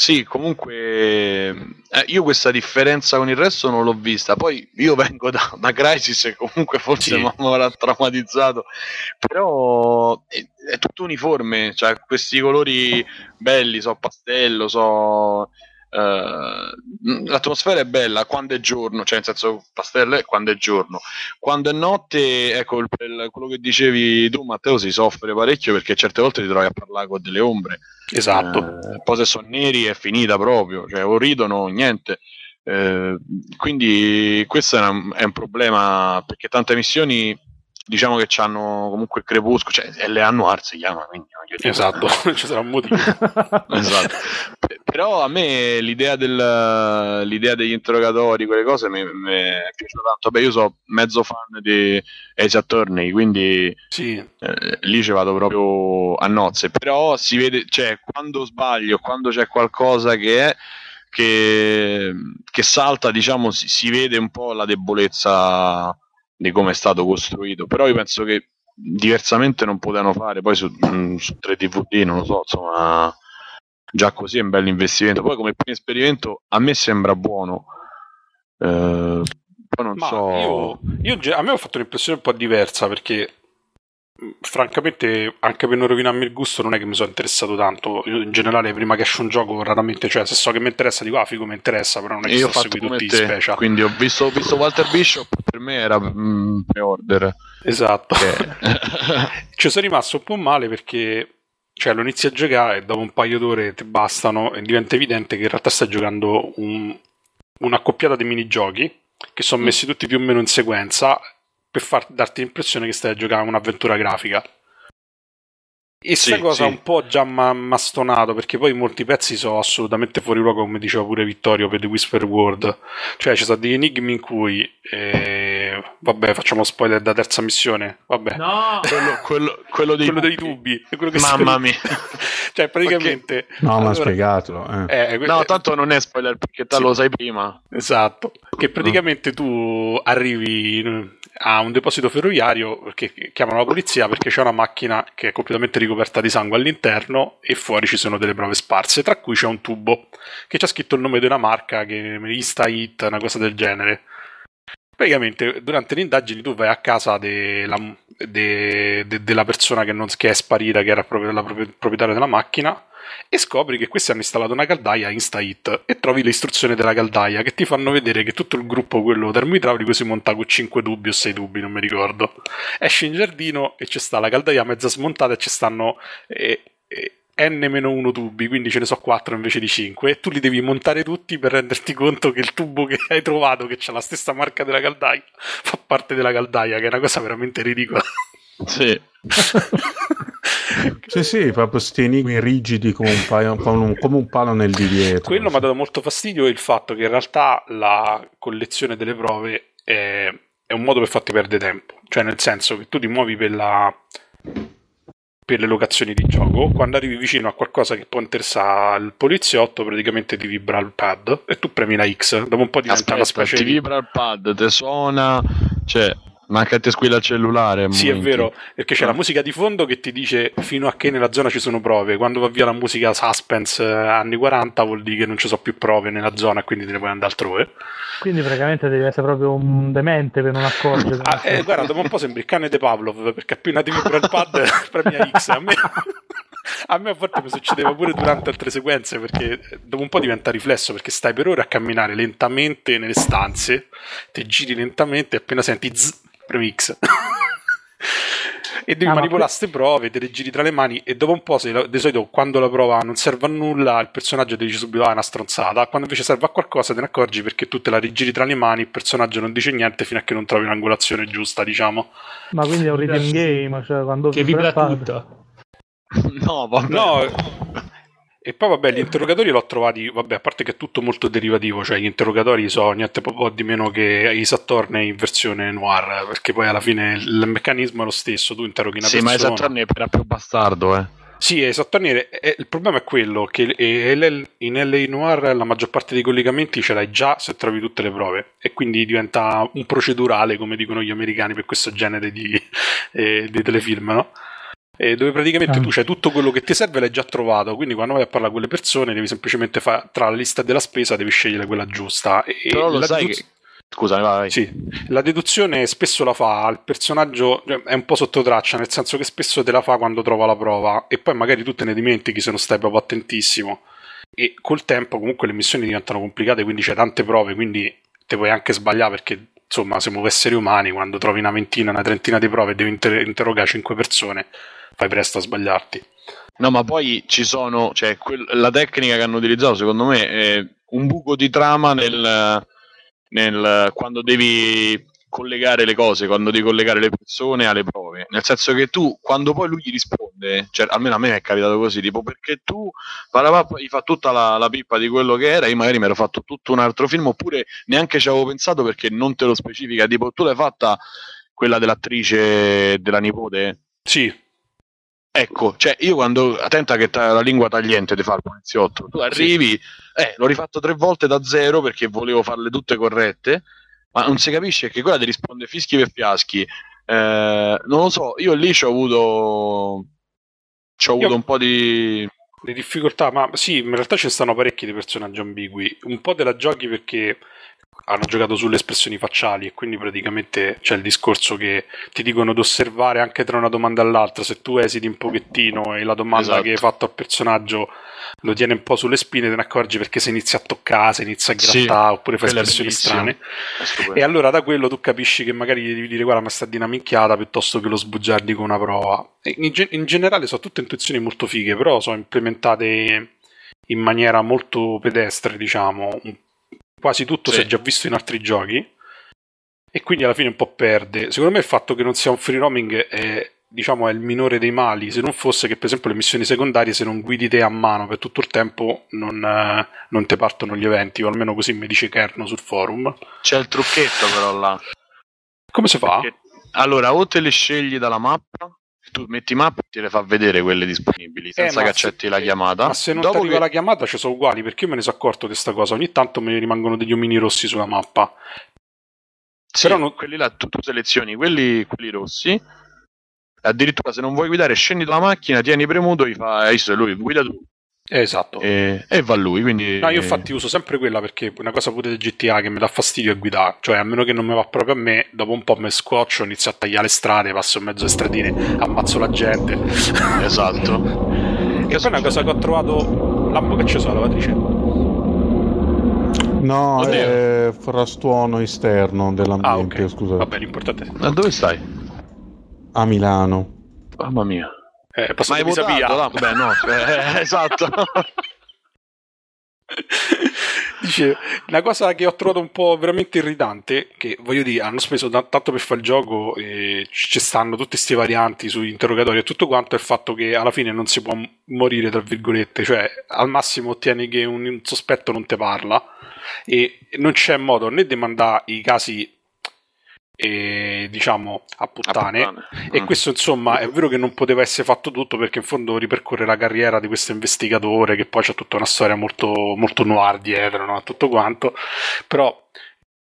Sì, comunque eh, io questa differenza con il resto non l'ho vista. Poi io vengo da, da Crisis e comunque forse Sì. mi avrà traumatizzato, però è, è tutto uniforme, cioè questi colori belli, so pastello, so... eh, l'atmosfera è bella quando è giorno, cioè nel senso pastello è quando è giorno. Quando è notte, ecco, il- il- quello che dicevi tu Matteo si soffre parecchio perché certe volte ti trovi a parlare con delle ombre. esatto Eh, poi se sono neri è finita proprio, cioè o ridono niente. Eh, quindi questo è, un- è un problema perché tante missioni diciamo che hanno comunque il crepuscolo, cioè le annuar si chiama, quindi esatto ci sarà un motivo esatto. Però a me l'idea, del, l'idea degli interrogatori, quelle cose mi, mi è piaciuta tanto. Beh, io sono mezzo fan di Ace Attorney, quindi sì. eh, lì ci vado proprio a nozze, però si vede, cioè quando sbaglio, quando c'è qualcosa che è che, che salta, diciamo, si, si vede un po' la debolezza di come è stato costruito, però io penso che diversamente non potevano fare, poi su, mm, su 3DVD non lo so, insomma, già così è un bel investimento, poi come primo esperimento a me sembra buono. Eh, poi non Ma so. io, io a me ho fatto un'impressione un po' diversa perché mh, francamente anche per non rovinarmi il gusto non è che mi sono interessato tanto. Io in generale prima che esce un gioco raramente cioè se so che mi interessa dico ah figo mi interessa però non è che io ho come tutti i te, special. quindi ho visto, ho visto Walter Bishop, per me era mm, pre-order. esatto. Che- ci sono rimasto un po' male perché cioè, lo inizi a giocare e dopo un paio d'ore ti bastano e diventa evidente che in realtà stai giocando un- un'accoppiata di minigiochi che sono Mm. messi tutti più o meno in sequenza per far darti l'impressione che stai a giocare un'avventura grafica. E Sì, questa cosa sì. un po' già mi ha stonato perché poi molti pezzi sono assolutamente fuori luogo, come diceva pure Vittorio per The Whisper World. Cioè, ci sono degli enigmi in cui, eh, vabbè, facciamo spoiler da terza missione. Vabbè, No! quello, quello, quello dei quello dei è quello che Mamma mia. cioè, praticamente. No, ma allora- spiegatelo. eh. eh, que- No, tanto non è spoiler perché te Sì. lo sai prima. Esatto, che praticamente tu arrivi a un deposito ferroviario perché chiamano la polizia perché c'è una macchina che è completamente ricoperta di sangue all'interno e fuori ci sono delle prove sparse, tra cui c'è un tubo che c'è scritto il nome di una marca che Insta Hit, una cosa del genere. Praticamente durante le indagini tu vai a casa della de- de- della persona che, non, che è sparita, che era proprio la proprietaria della macchina, e scopri che questi hanno installato una caldaia InstaHit e trovi le istruzioni della caldaia che ti fanno vedere che tutto il gruppo, quello termoidraulico, si monta con 5 tubi o 6 tubi, non mi ricordo. Esci in giardino e c'è sta la caldaia mezza smontata e ci stanno... Eh, eh, N-1 tubi, quindi ce ne so 4 invece di 5, e tu li devi montare tutti per renderti conto che il tubo che hai trovato, che c'ha la stessa marca della caldaia, fa parte della caldaia, che è una cosa veramente ridicola. Sì. Sì, sì, proprio questi enigmi rigidi come un, paio, come un, come un palo nel di dietro. Quello mi ha dato molto fastidio il fatto che in realtà la collezione delle prove è, è un modo per farti perdere tempo. Cioè, nel senso che tu ti muovi per, la, per le locazioni di gioco, quando arrivi vicino a qualcosa che può interessare al poliziotto, praticamente ti vibra il pad e tu premi la X. Dopo un po' diventa una Aspetta, specie ti di... vibra il pad, te suona, cioè, manca a te squilla il cellulare. Sì, è momenti. vero, perché c'è la musica di fondo che ti dice fino a che nella zona ci sono prove. Quando va via la musica suspense eh, anni 40 vuol dire che non ci sono più prove nella zona e quindi te ne puoi andare altrove. Quindi praticamente devi essere proprio un demente per non accorgere. Ah, eh, guarda, dopo un po' sembri il cane di Pavlov perché appena ti vibra il pad premi a X. A me, a me a volte mi succedeva pure durante altre sequenze perché dopo un po' diventa riflesso perché stai per ore a camminare lentamente nelle stanze, ti giri lentamente e appena senti zzz, premi X. e devi Ah, ma manipolare que- queste prove, te le giri tra le mani e dopo un po', se la- di solito quando la prova non serve a nulla, il personaggio ti dice subito ah è una stronzata, quando invece serve a qualcosa te ne accorgi perché tu te la rigiri tra le mani, il personaggio non dice niente fino a che non trovi l'angolazione giusta, diciamo. Ma quindi è un rhythm game, cioè quando Che vibra tutto. No, vabbè. No, e poi vabbè, gli interrogatori l'ho trovati, vabbè, a parte che è tutto molto derivativo, cioè gli interrogatori sono niente po' di meno che i Saturn in versione noir, perché poi alla fine il meccanismo è lo stesso, tu interroghi una Sì, ma persona. Saturn era più bastardo, eh. Sì, eh, Il problema è quello che eh, in LA Noir la maggior parte dei collegamenti ce l'hai già se trovi tutte le prove e quindi diventa un procedurale, come dicono gli americani per questo genere di, eh, di telefilm, no? E dove praticamente Ah. tu c'hai tutto quello che ti serve l'hai già trovato, quindi quando vai a parlare con le persone devi semplicemente fare tra la lista della spesa devi scegliere quella giusta. E Però lo la sai deduz- che... Scusami, vai. vai. sì, la deduzione spesso la fa il personaggio, cioè, è un po' sotto traccia, nel senso che spesso te la fa quando trova la prova e poi magari tu te ne dimentichi se non stai proprio attentissimo. E col tempo comunque le missioni diventano complicate, quindi c'è tante prove, quindi te puoi anche sbagliare perché insomma siamo esseri umani, quando trovi una ventina, una trentina di prove e devi inter- interrogare cinque persone, fai presto a sbagliarti. No, ma poi ci sono, cioè, quel- la tecnica che hanno utilizzato, secondo me, è un buco di trama nel, nel- quando devi collegare le cose, quando devi collegare le persone alle prove. Nel senso che tu, quando poi lui gli risponde, cioè, almeno a me è capitato così, tipo, perché tu gli fa tutta la, la pippa di quello che era, io magari mi ero fatto tutto un altro film, oppure neanche ci avevo pensato perché non te lo specifica, tipo, tu l'hai fatta quella dell'attrice della nipote? Sì, Ecco, cioè io quando attenta che ta- la lingua tagliente ti fa il poliziotto, tu arrivi, eh, l'ho rifatto tre volte da zero perché volevo farle tutte corrette, ma non si capisce che quella ti risponde fischi per fiaschi. Eh, non lo so, io lì ci ho avuto, ci ho avuto Io- un po' di... Le difficoltà, ma sì, in realtà ci stanno parecchi di personaggi ambigui. Un po' te la giochi perché hanno giocato sulle espressioni facciali e quindi praticamente c'è il discorso che ti dicono di osservare anche tra una domanda e l'altra. Se tu esiti un pochettino e la domanda Esatto. che hai fatto al personaggio lo tiene un po' sulle spine, te ne accorgi perché se inizia a toccare, se inizia a Sì, grattare oppure fa espressioni strane. E allora da quello tu capisci che magari devi dire guarda ma sta di una minchiata piuttosto che lo sbugiardi con una prova. In, ge- in generale sono tutte intuizioni molto fighe, però sono implementate in maniera molto pedestre, diciamo. Un- Quasi tutto Sì. si è già visto in altri giochi e quindi alla fine un po' perde. Secondo me il fatto che non sia un free roaming è, diciamo, è il minore dei mali, se non fosse che per esempio le missioni secondarie se non guidi te a mano per tutto il tempo non, eh, non te partono gli eventi, o almeno così mi dice Kerno sul forum. C'è il trucchetto però là. Come si fa? Perché- allora, o te le scegli dalla mappa, tu metti mappa e te le fa vedere quelle disponibili, senza Eh, che se- accetti la chiamata. Ma se non Dopo ti arriva che- la chiamata ci sono uguali, perché io me ne sono accorto di questa cosa. Ogni tanto mi rimangono degli omini rossi sulla mappa. Sì, Però non- quelli là tu, tu selezioni quelli, quelli rossi. Addirittura se non vuoi guidare, scendi dalla macchina, tieni premuto, gli fa, hai visto lui, guida tu. Esatto. e, e va lui. Quindi, No, io infatti uso sempre quella perché una cosa pure del GTA che mi dà fastidio è guidare, cioè a meno che non mi va proprio a me, dopo un po' mi scoccio, inizio a tagliare le strade, passo in mezzo alle stradine, ammazzo la gente. Esatto. Che poi è una cosa che ho trovato, Lambo che c'è sulla lavatrice? No, Oddio. è frastuono esterno Ah, dell'ambiente, ok. scusa. Vabbè, l'importante è... Ma dove stai? A Milano. Mamma mia. Eh, Ma passato hai via votato? via. No, Beh, no, eh, esatto. Dice, una cosa che ho trovato un po' veramente irritante, che voglio dire, hanno speso ta- tanto per fare il gioco e ci stanno tutte queste varianti sugli interrogatori e tutto quanto, è il fatto che alla fine non si può m- morire, tra virgolette, cioè al massimo ottieni che un, un sospetto non te parla e non c'è modo né di mandare i casi, eh, diciamo, a puttane, Ah, puttane. e Mm. questo insomma è vero che non poteva essere fatto tutto perché in fondo ripercorre la carriera di questo investigatore che poi c'è tutta una storia molto, molto noir dietro, no? tutto quanto, però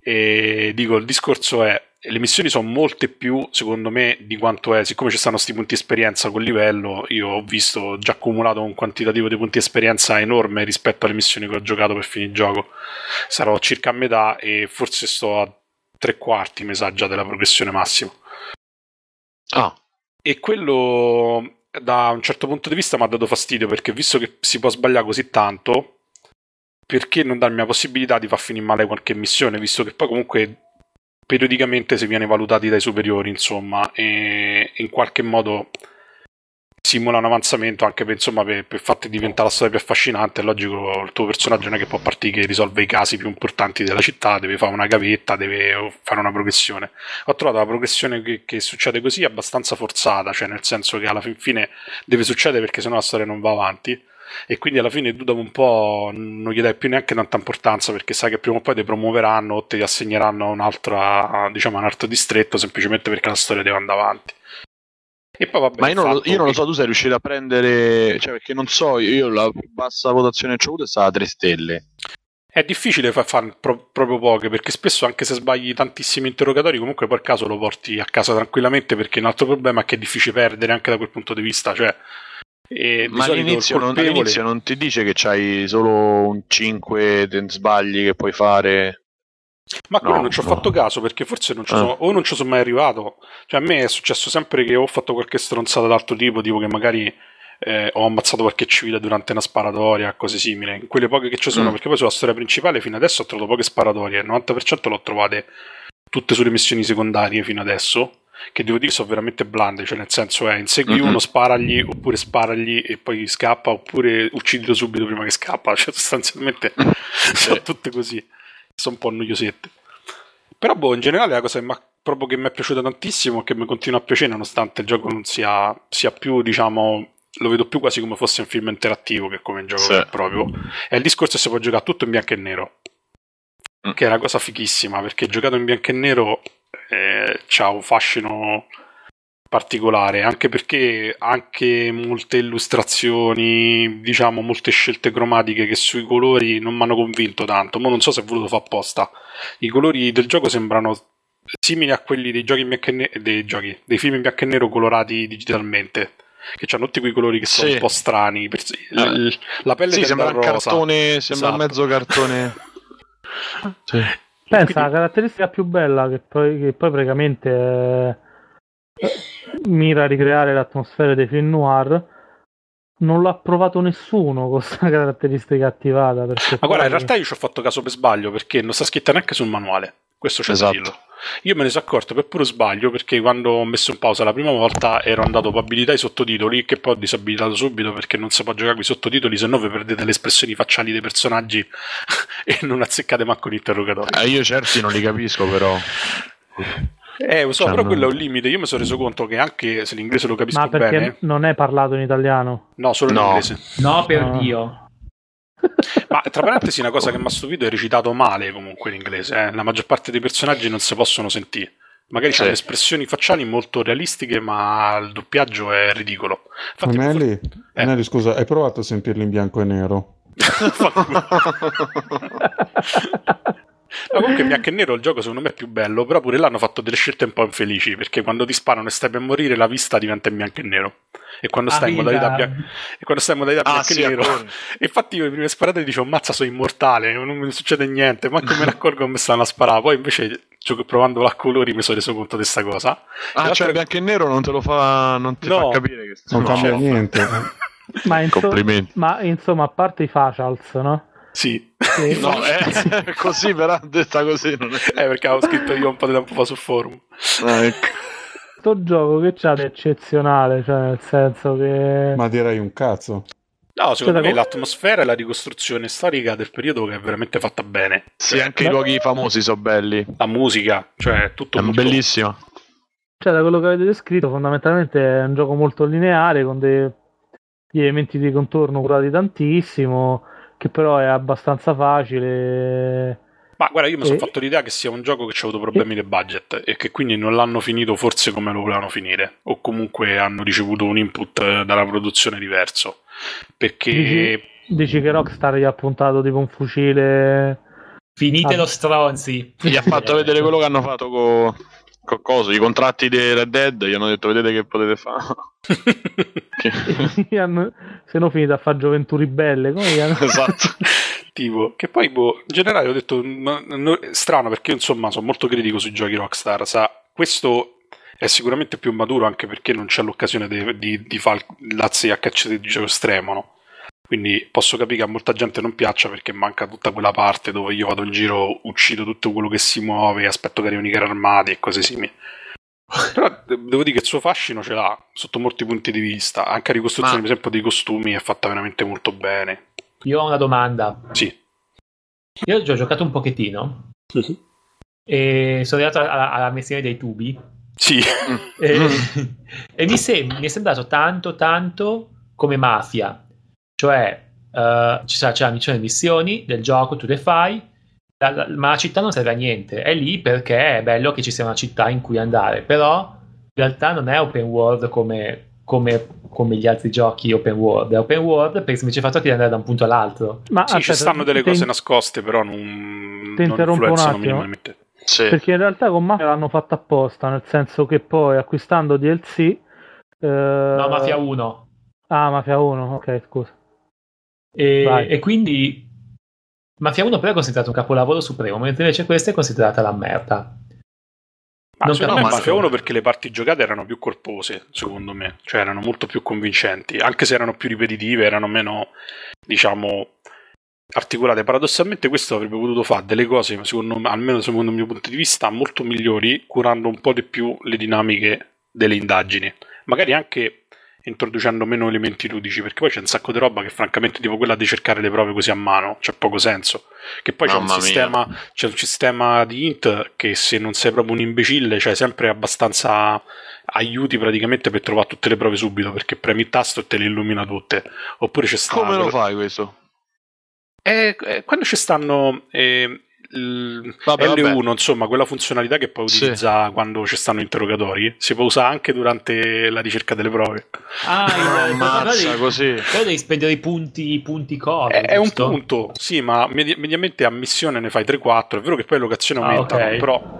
eh, dico il discorso è le missioni sono molte più secondo me di quanto è, siccome ci stanno questi punti esperienza col livello, io ho visto ho già accumulato un quantitativo di punti esperienza enorme rispetto alle missioni che ho giocato per finire il gioco, sarò circa a metà e forse sto a tre quarti mi sa già della progressione massima. Ah, E quello da un certo punto di vista mi ha dato fastidio perché visto che si può sbagliare così tanto, perché non darmi la possibilità di far finire male qualche missione, visto che poi comunque periodicamente si viene valutati dai superiori, insomma, e in qualche modo simula un avanzamento anche per, insomma, per, per farti diventare la storia più affascinante. È logico, il tuo personaggio non è che può partire che risolve i casi più importanti della città, deve fare una gavetta, deve fare una progressione. Ho trovato la progressione che, che succede così abbastanza forzata, cioè nel senso che alla fin fine deve succedere perché sennò la storia non va avanti. E quindi alla fine tu dopo un po' non gli dai più neanche tanta importanza perché sai che prima o poi ti promuoveranno o ti assegneranno un'altra, diciamo, un altro distretto semplicemente perché la storia deve andare avanti. E poi vabbè, ma io non, lo, io non lo so, tu sei riuscito a prendere. Cioè, perché non so, io la più bassa votazione che ho avuto è stata 3 stelle. È difficile far fare pro- proprio poche perché spesso anche se sbagli tantissimi interrogatori comunque il caso lo porti a casa tranquillamente perché un altro problema è che è difficile perdere anche da quel punto di vista, cioè e Ma all'inizio non, colpevole- all'inizio non ti dice che c'hai solo un 5 de- sbagli che puoi fare. Ma quello No, non ci ho no. fatto caso perché forse non ci sono, o non ci sono mai arrivato. Cioè, a me è successo sempre che ho fatto qualche stronzata d'altro tipo, tipo che magari eh, ho ammazzato qualche civile durante una sparatoria, cose simili. In quelle poche che ci sono, Mm. perché poi sulla storia principale fino adesso ho trovato poche sparatorie. Il 90% l'ho trovate tutte sulle missioni secondarie fino adesso. Che devo dire sono veramente blande, cioè nel senso è insegui Mhm. uno, sparagli, oppure sparagli e poi scappa, oppure uccidilo subito prima che scappa. Cioè, sostanzialmente sono tutte così. Sono un po' noiosette. Però, boh, in generale la cosa che proprio che mi è piaciuta tantissimo e che mi continua a piacere, nonostante il gioco non sia, sia più, diciamo, lo vedo più quasi come fosse un film interattivo che come un gioco Sì. proprio. È il discorso che si può giocare tutto in bianco e nero. Mm. Che è una cosa fighissima, perché giocato in bianco e nero eh, c'ha un fascino particolare, anche perché anche molte illustrazioni, diciamo, molte scelte cromatiche che sui colori non mi hanno convinto tanto. Ma non so se è voluto fare apposta. I colori del gioco sembrano simili a quelli dei giochi in bianco e nero, dei giochi, dei film in bianco e nero colorati digitalmente. Che hanno tutti quei colori che sono Sì. un po' strani. Per- l- l- la pelle Sì, sembra un rosa. cartone, sembra Esatto. mezzo cartone. Sì. Pensa, Quindi- la caratteristica più bella che poi, che poi praticamente eh, mira a ricreare l'atmosfera dei film noir non l'ha provato nessuno con questa caratteristica attivata. Ma guarda, in realtà io ci ho fatto caso per sbaglio perché non sta scritta neanche sul manuale. Questo c'è Esatto. da dirlo. Io me ne sono accorto per puro sbaglio perché quando ho messo in pausa la prima volta ero andato con abilità ai sottotitoli che poi ho disabilitato subito perché non si può giocare con i sottotitoli se no vi perdete le espressioni facciali dei personaggi e non azzeccate manco l'interrogatorio. Eh, io certi non li capisco, però. Eh, lo so, Cioè, però no. quello è un limite. Io mi sono reso conto che anche se l'inglese lo capisco Ma perché bene, non è parlato in italiano? no, solo No. l'inglese. No, per Ah. Dio. Ma tra parentesi, una cosa che mi ha stupito è recitato male comunque l'inglese. Eh. La maggior parte dei personaggi non si possono sentire. Magari Sì. c'hanno espressioni facciali molto realistiche, ma il doppiaggio è ridicolo. Infatti, Nelly, Eh. Nelly, scusa, hai provato a sentirli in bianco e nero? No, comunque in bianco e nero il gioco secondo me è più bello, però pure là hanno fatto delle scelte un po' infelici, perché quando ti sparano e stai per morire la vista diventa in bianco e nero. E quando stai, in modalità, bia- e quando stai in modalità Ah, bianco sì, e nero... ancora. E infatti io le prime sparate dicevo, mazza, sono immortale, non mi succede niente, manco me ne accorgo che mi stanno a sparare. Poi invece, gioco- provando a colori, mi sono reso conto di questa cosa. Ah, cioè bianco e nero non te lo fa, non ti No. fa capire che Non No, cambia niente. Ma, inso- Complimenti. ma insomma, a parte i facials, no? Sì, Che- No, è così, però detta così non è. eh, perché avevo scritto io un po' di tempo fa sul forum. Ah, ecco. Sto gioco che c'ha di eccezionale, cioè nel senso che... Ma direi un cazzo. No, secondo Cioè, me l'atmosfera e la ricostruzione storica del periodo che è veramente fatta bene. Sì, anche i luoghi famosi sono belli. La musica, cioè tutto È molto... bellissimo. Cioè, da quello che avete descritto, fondamentalmente è un gioco molto lineare, con dei gli elementi di contorno curati tantissimo, che però è abbastanza facile. Ma guarda, io mi sono E- fatto l'idea che sia un gioco che ha avuto problemi di budget e che quindi non l'hanno finito forse come lo volevano finire, o comunque hanno ricevuto un input eh, dalla produzione diverso. Perché Dici, dici che Rockstar gli ha puntato tipo un fucile... Finitelo Ah. stronzi. Gli ha fatto vedere quello che hanno fatto con co coso, i contratti di Red Dead, gli hanno detto vedete che potete fare. Che- hanno- Se no finita a fare gioventù ribelle, come gli hanno- esatto. tipo, che poi boh, in generale ho detto ma- no- strano perché insomma sono molto critico sui giochi Rockstar, sa, questo è sicuramente più maturo anche perché non c'è l'occasione di, di, di fare lazzi a caccia di gioco estremo, no? Quindi posso capire che a molta gente non piaccia perché manca tutta quella parte dove io vado in giro, uccido tutto quello che si muove, aspetto che arrivino i carri armati e cose simili. Però de- devo dire che il suo fascino ce l'ha sotto molti punti di vista. Anche la ricostruzione, Ma- per esempio, dei costumi è fatta veramente molto bene. Io ho una domanda. Sì. Io ho giocato un pochettino e sono arrivato alla, alla missione dei tubi Sì. e, e mi, sem- mi è sembrato tanto tanto come mafia cioè eh, ci sarà c'è la missione missioni del gioco tu le fai la- la- ma la città non serve a niente è lì perché è bello che ci sia una città in cui andare però in realtà non è open world come, come, come gli altri giochi open world è open world per il semplice fatto di andare da un punto all'altro Ma Sì, ci stanno delle cose nascoste, però non, ti non interrompo influenzano attimo. minimamente. Sì. Perché in realtà con Mafia l'hanno fatto apposta, nel senso che poi acquistando DLC... eh, no Mafia 1 Ah, Mafia 1, ok, scusa. E, e quindi Mafia 1 però è considerato un capolavoro supremo, mentre invece questa è considerata la merda. Ma Non secondo me. Mafia 1 perché le parti giocate erano più corpose, secondo me, cioè erano molto più convincenti, anche se erano più ripetitive, erano meno, diciamo, articolate. Paradossalmente questo avrebbe potuto fare delle cose, secondo me, almeno secondo il mio punto di vista, molto migliori, curando un po' di più le dinamiche delle indagini. Magari anche introducendo meno elementi ludici, perché poi c'è un sacco di roba che francamente tipo quella di cercare le prove così a mano, c'è poco senso. Che poi c'è un, sistema, c'è un sistema di int che se non sei proprio un imbecille c'hai sempre abbastanza aiuti praticamente per trovare tutte le prove subito, perché premi il tasto e te le illumina tutte. Oppure c'è sta Come lo fai questo? eh, eh, quando ci stanno eh, il Vabbè, L1, vabbè. insomma, quella funzionalità che puoi Sì. utilizzare quando ci stanno interrogatori, si può usare anche durante la ricerca delle prove. Ah, il- Ammazza però così. devi, però devi spendere i punti, i punti cosa. È, è un punto, sì, ma medi- mediamente a missione ne fai 3-4. È vero che poi le locazioni Ah, aumentano, ok. però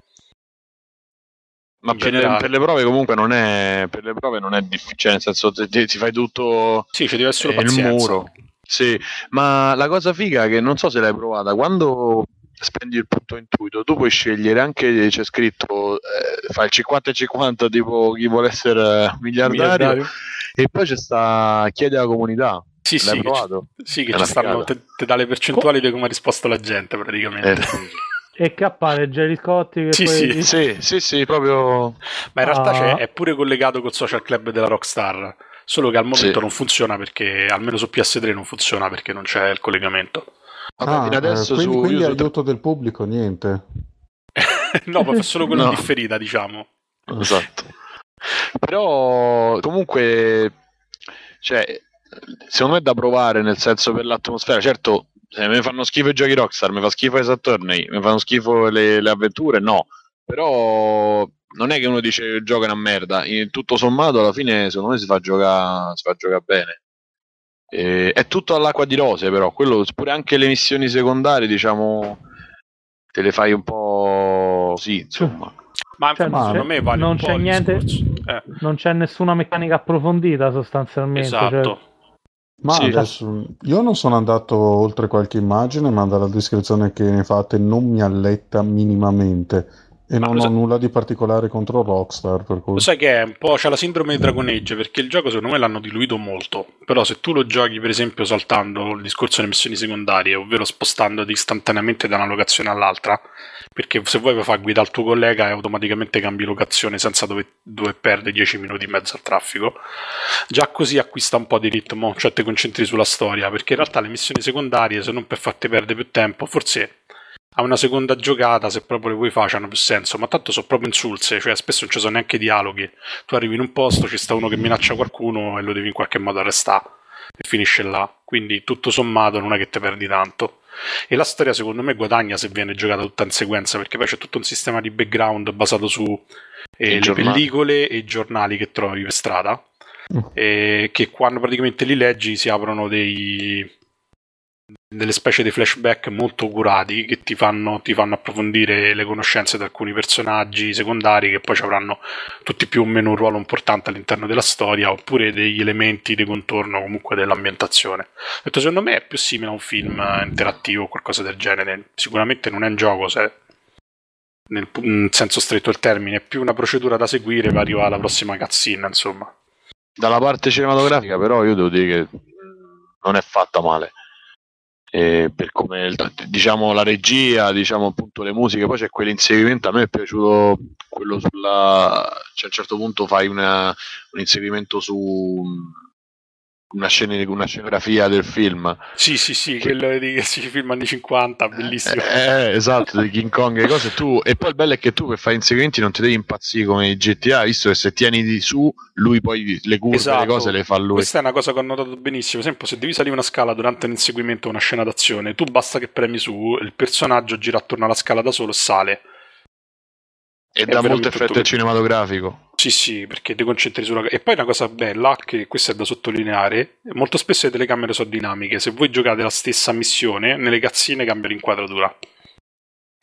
Ma per le, per le prove comunque non è per le prove non è difficile, nel senso ti, ti- ti fai tutto sì, ci deve essere eh, il muro. Sì, ma la cosa figa è che non so se l'hai provata, quando spendi il punto intuito, tu puoi scegliere anche c'è scritto eh, fai il 50 e 50 tipo chi vuole essere miliardario, Miliardario. e poi c'è sta chiede alla comunità. Sì, L'hai sì, che, provato? ci- sì, che ci stanno, te, te dà le percentuali di come ha risposto la gente praticamente. Eh, E che appare Jerry Scotti che Sì, poi sì. sì, sì, sì, proprio Ma in realtà Ah. c'è- è pure collegato col social club della Rockstar. Solo che al momento Sì. non funziona perché, almeno su PS3 non funziona perché non c'è il collegamento. Vabbè, Ah, fino adesso eh, quindi, su quindi aiuto del pubblico, niente. no, ma fa solo quello No. di differita, diciamo. Esatto. Però comunque, cioè, secondo me è da provare nel senso per l'atmosfera. Certo, se mi fanno schifo i giochi Rockstar, mi fa schifo i Saturni, mi fanno schifo le, le avventure, no. Però non è che uno dice il gioco è una merda. In tutto sommato, alla fine, secondo me si fa giocare, si fa giocare bene. E- è tutto all'acqua di rose, però quello pure anche le missioni secondarie, diciamo, te le fai un po' sì, insomma. Ma Cioè, secondo c'è- me vale non c'è niente-. Eh, Non c'è nessuna meccanica approfondita sostanzialmente. cioè- esatto. Ma Sì. adesso io non sono andato oltre qualche immagine, ma dalla descrizione che ne fate non mi alletta minimamente. E non lo ho nulla di particolare contro Rockstar, per cui... Lo sai che è un po' c'è la sindrome di Dragon Age perché il gioco secondo me l'hanno diluito molto. Però se tu lo giochi, per esempio, saltando il discorso delle missioni secondarie, ovvero spostandoti istantaneamente da una locazione all'altra, perché se vuoi far guida al tuo collega e automaticamente cambi locazione senza dover, dover perdere 10 minuti in mezzo al traffico, già così acquista un po' di ritmo, cioè ti concentri sulla storia, perché in realtà le missioni secondarie, se non per farti perdere più tempo, forse a una seconda giocata, se proprio le vuoi fare, hanno più senso, ma tanto sono proprio insulse, cioè spesso non ci sono neanche dialoghi. Tu arrivi in un posto, ci sta uno che minaccia qualcuno e lo devi in qualche modo arrestare e finisce là. Quindi tutto sommato non è che te perdi tanto. E la storia secondo me guadagna se viene giocata tutta in sequenza, perché poi c'è tutto un sistema di background basato su eh, le giornali. pellicole e i giornali che trovi per strada. Mm. E che quando praticamente li leggi si aprono dei delle specie di flashback molto curati che ti fanno, ti fanno approfondire le conoscenze di alcuni personaggi secondari che poi ci avranno tutti più o meno un ruolo importante all'interno della storia oppure degli elementi di contorno comunque dell'ambientazione. Detto, secondo me è più simile a un film eh, interattivo o qualcosa del genere. Sicuramente non è un gioco se nel senso stretto del termine, è più una procedura da seguire per arrivare alla prossima cutscene, insomma. Dalla parte cinematografica, però, io devo dire che non è fatta male. E per come diciamo la regia, diciamo appunto le musiche, poi c'è quell'inseguimento. A me è piaciuto quello sulla. Cioè, a un certo punto fai una- un inseguimento su una, scena, una scenografia del film. Sì, sì, sì, Che- quello di si film anni 50, bellissimo. Eh, esatto, di King Kong e cose. Tu, e poi il bello è che tu per fare inseguimenti non ti devi impazzire come i GTA, visto che se tieni di su, lui poi le curve, Esatto. le cose le fa lui. Questa è una cosa che ho notato benissimo. Per esempio, se devi salire una scala durante un inseguimento o una scena d'azione, tu basta che premi su, il personaggio gira attorno alla scala da solo e sale. E è dà molto effetto cinematografico. Sì, sì, perché ti concentri sulla. E poi una cosa bella, che questa è da sottolineare: molto spesso le telecamere sono dinamiche. Se voi giocate la stessa missione, nelle cazzine cambia l'inquadratura.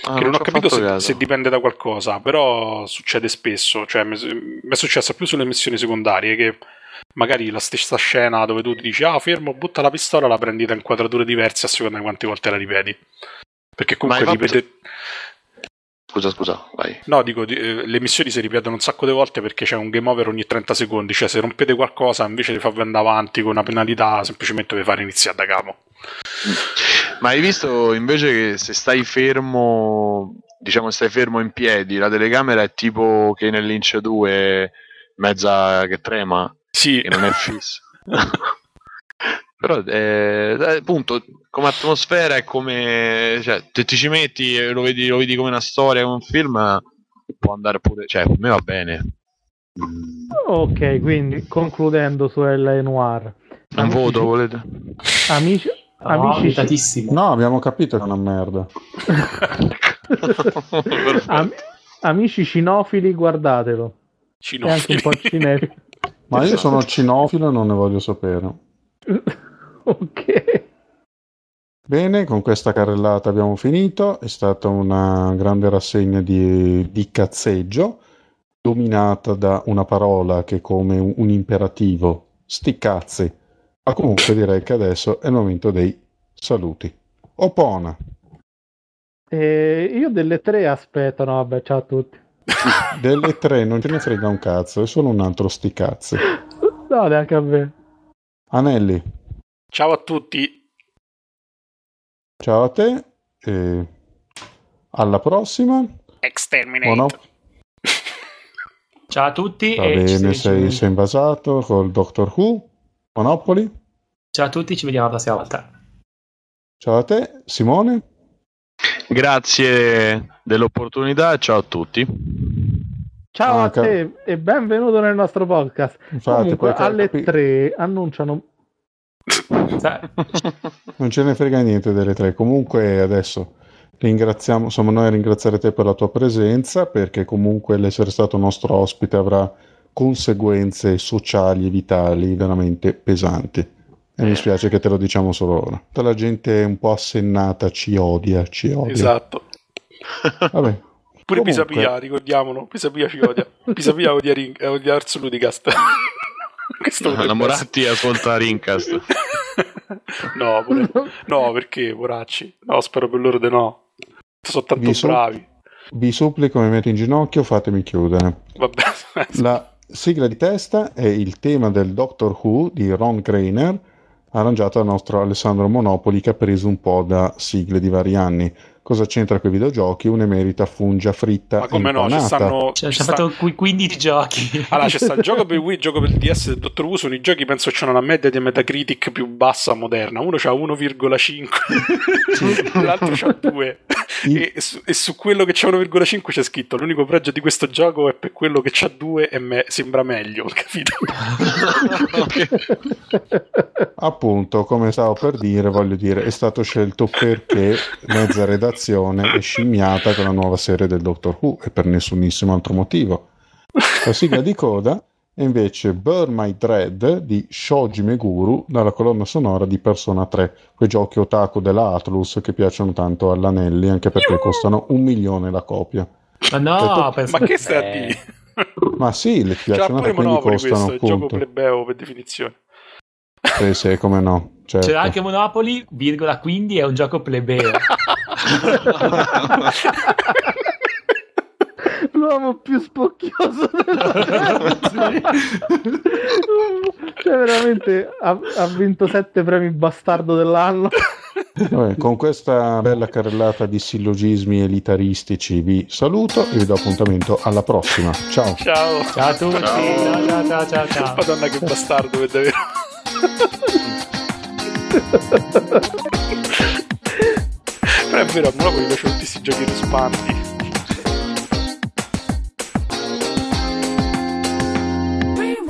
Ah, che non ho capito se, se dipende da qualcosa, però succede spesso. Cioè, mi è successo più sulle missioni secondarie che magari la stessa scena dove tu ti dici ah fermo, butta la pistola, la prendi da inquadrature diverse a seconda di quante volte la ripeti. Perché comunque hai fatto- ripete. Scusa, scusa, vai. No, dico, di- eh, le missioni si ripetono un sacco di volte perché c'è un game over ogni 30 secondi. Cioè, se rompete qualcosa invece di farvi andare avanti con una penalità, semplicemente vi fare iniziare da capo. Ma hai visto invece che se stai fermo, diciamo stai fermo in piedi, la telecamera è tipo che nel Lynch 2 mezza che trema, Sì, che non è fissa. Però eh, appunto come atmosfera è come cioè, se ti ci metti e lo vedi, lo vedi come una storia, come un film, può andare pure, cioè per me va bene. Ok, quindi concludendo su L.A. Noir. Un Amici- voto volete? Amici, No, amici, limitatissimo. No, abbiamo capito che è una merda. am- amici cinofili, guardatelo. E anche un po' cinefili. Ma io sono cinofilo e non ne voglio sapere. ok. Bene, con questa carrellata abbiamo finito. È stata una grande rassegna di, di cazzeggio, dominata da una parola che è come un, un imperativo, sti cazzi. Ma comunque direi che adesso è il momento dei saluti. Opona, E io delle tre aspetto, no, vabbè, ciao a tutti. delle tre non ce ne frega un cazzo, è solo un altro sti cazzi. No, neanche a me. Anelli, Ciao a tutti. ciao a te e alla prossima. Exterminate. Buono. Ciao a tutti Va e ci bene, sei, sei invasato col Doctor Who. Monopoli, Ciao a tutti, ci vediamo la prossima volta. ciao a te. Simone, Grazie dell'opportunità e ciao a tutti. Ciao Ah, a ca- te e benvenuto nel nostro podcast. infatti, Comunque, alle capi- tre annunciano Sa- non ce ne frega niente delle tre. Comunque adesso ringraziamo, siamo noi a ringraziare te per la tua presenza, perché comunque l'essere stato nostro ospite avrà conseguenze sociali e vitali veramente pesanti. E mi spiace che te lo diciamo solo ora. Tutta la gente un po' assennata ci odia, ci odia. Esatto. Vabbè. Pure Comunque- Pisapia, ricordiamolo. Pisapia ci odia. Pisapia odia, Ring- odia Ars Ludicast. Questo potrebbe La Moratti ascolta Rincast. No, pure- no, perché, poracci? No, spero per loro di no. Sono tanto Vi so- bravi. Vi supplico, mi metto in ginocchio, fatemi chiudere. Vabbè. La sigla di testa è il tema del Doctor Who di Ron Grainer, arrangiato dal nostro Alessandro Monopoli, che ha preso un po' da sigle di vari anni. Cosa c'entra con i videogiochi? Un'emerita fungia fritta Ma come e no, ci impanata. stanno... Cioè, ci sta- fatto qui- 15 giochi. Allora, c'è sta il gioco per Wii, il gioco per il DS del Dottor Who, sono i giochi, penso c'hanno una media di Metacritic più bassa moderna. Uno c'ha 1,5, l'altro c'ha 2. Il- E, su, e su quello che c'ha 1,5 c'è scritto l'unico pregio di questo gioco è per quello che c'ha 2 e me- sembra meglio, capito? Appunto, come stavo per dire, voglio dire, è stato scelto perché mezza redazione è scimmiata con la nuova serie del Doctor Who e per nessunissimo altro motivo. La sigla di coda è invece Burn My Dread di Shoji Meguru dalla colonna sonora di Persona 3, quei giochi otaku della Atlus che piacciono tanto all'Anelli anche perché costano un milione la copia. Ma no, penso Ma che stai a eh, dire? Ma sì, le piacciono e quindi costano questo, è il gioco appunto. plebeo per definizione. Sì, sì, come no. Certo. C'era anche Monopoli, virgola, quindi è un gioco plebeo. L'uomo più spocchioso della Cioè, veramente ha, ha vinto sette premi bastardo dell'anno. Vabbè, con questa bella carrellata di sillogismi elitaristici vi saluto e vi do appuntamento alla prossima. Ciao! Ciao. Ciao a tutti, ciao ciao ciao ciao. ciao. Madonna che bastardo per davvero. però è vero, a Monaco mi piacciono tutti questi giochi ruspanti. Bring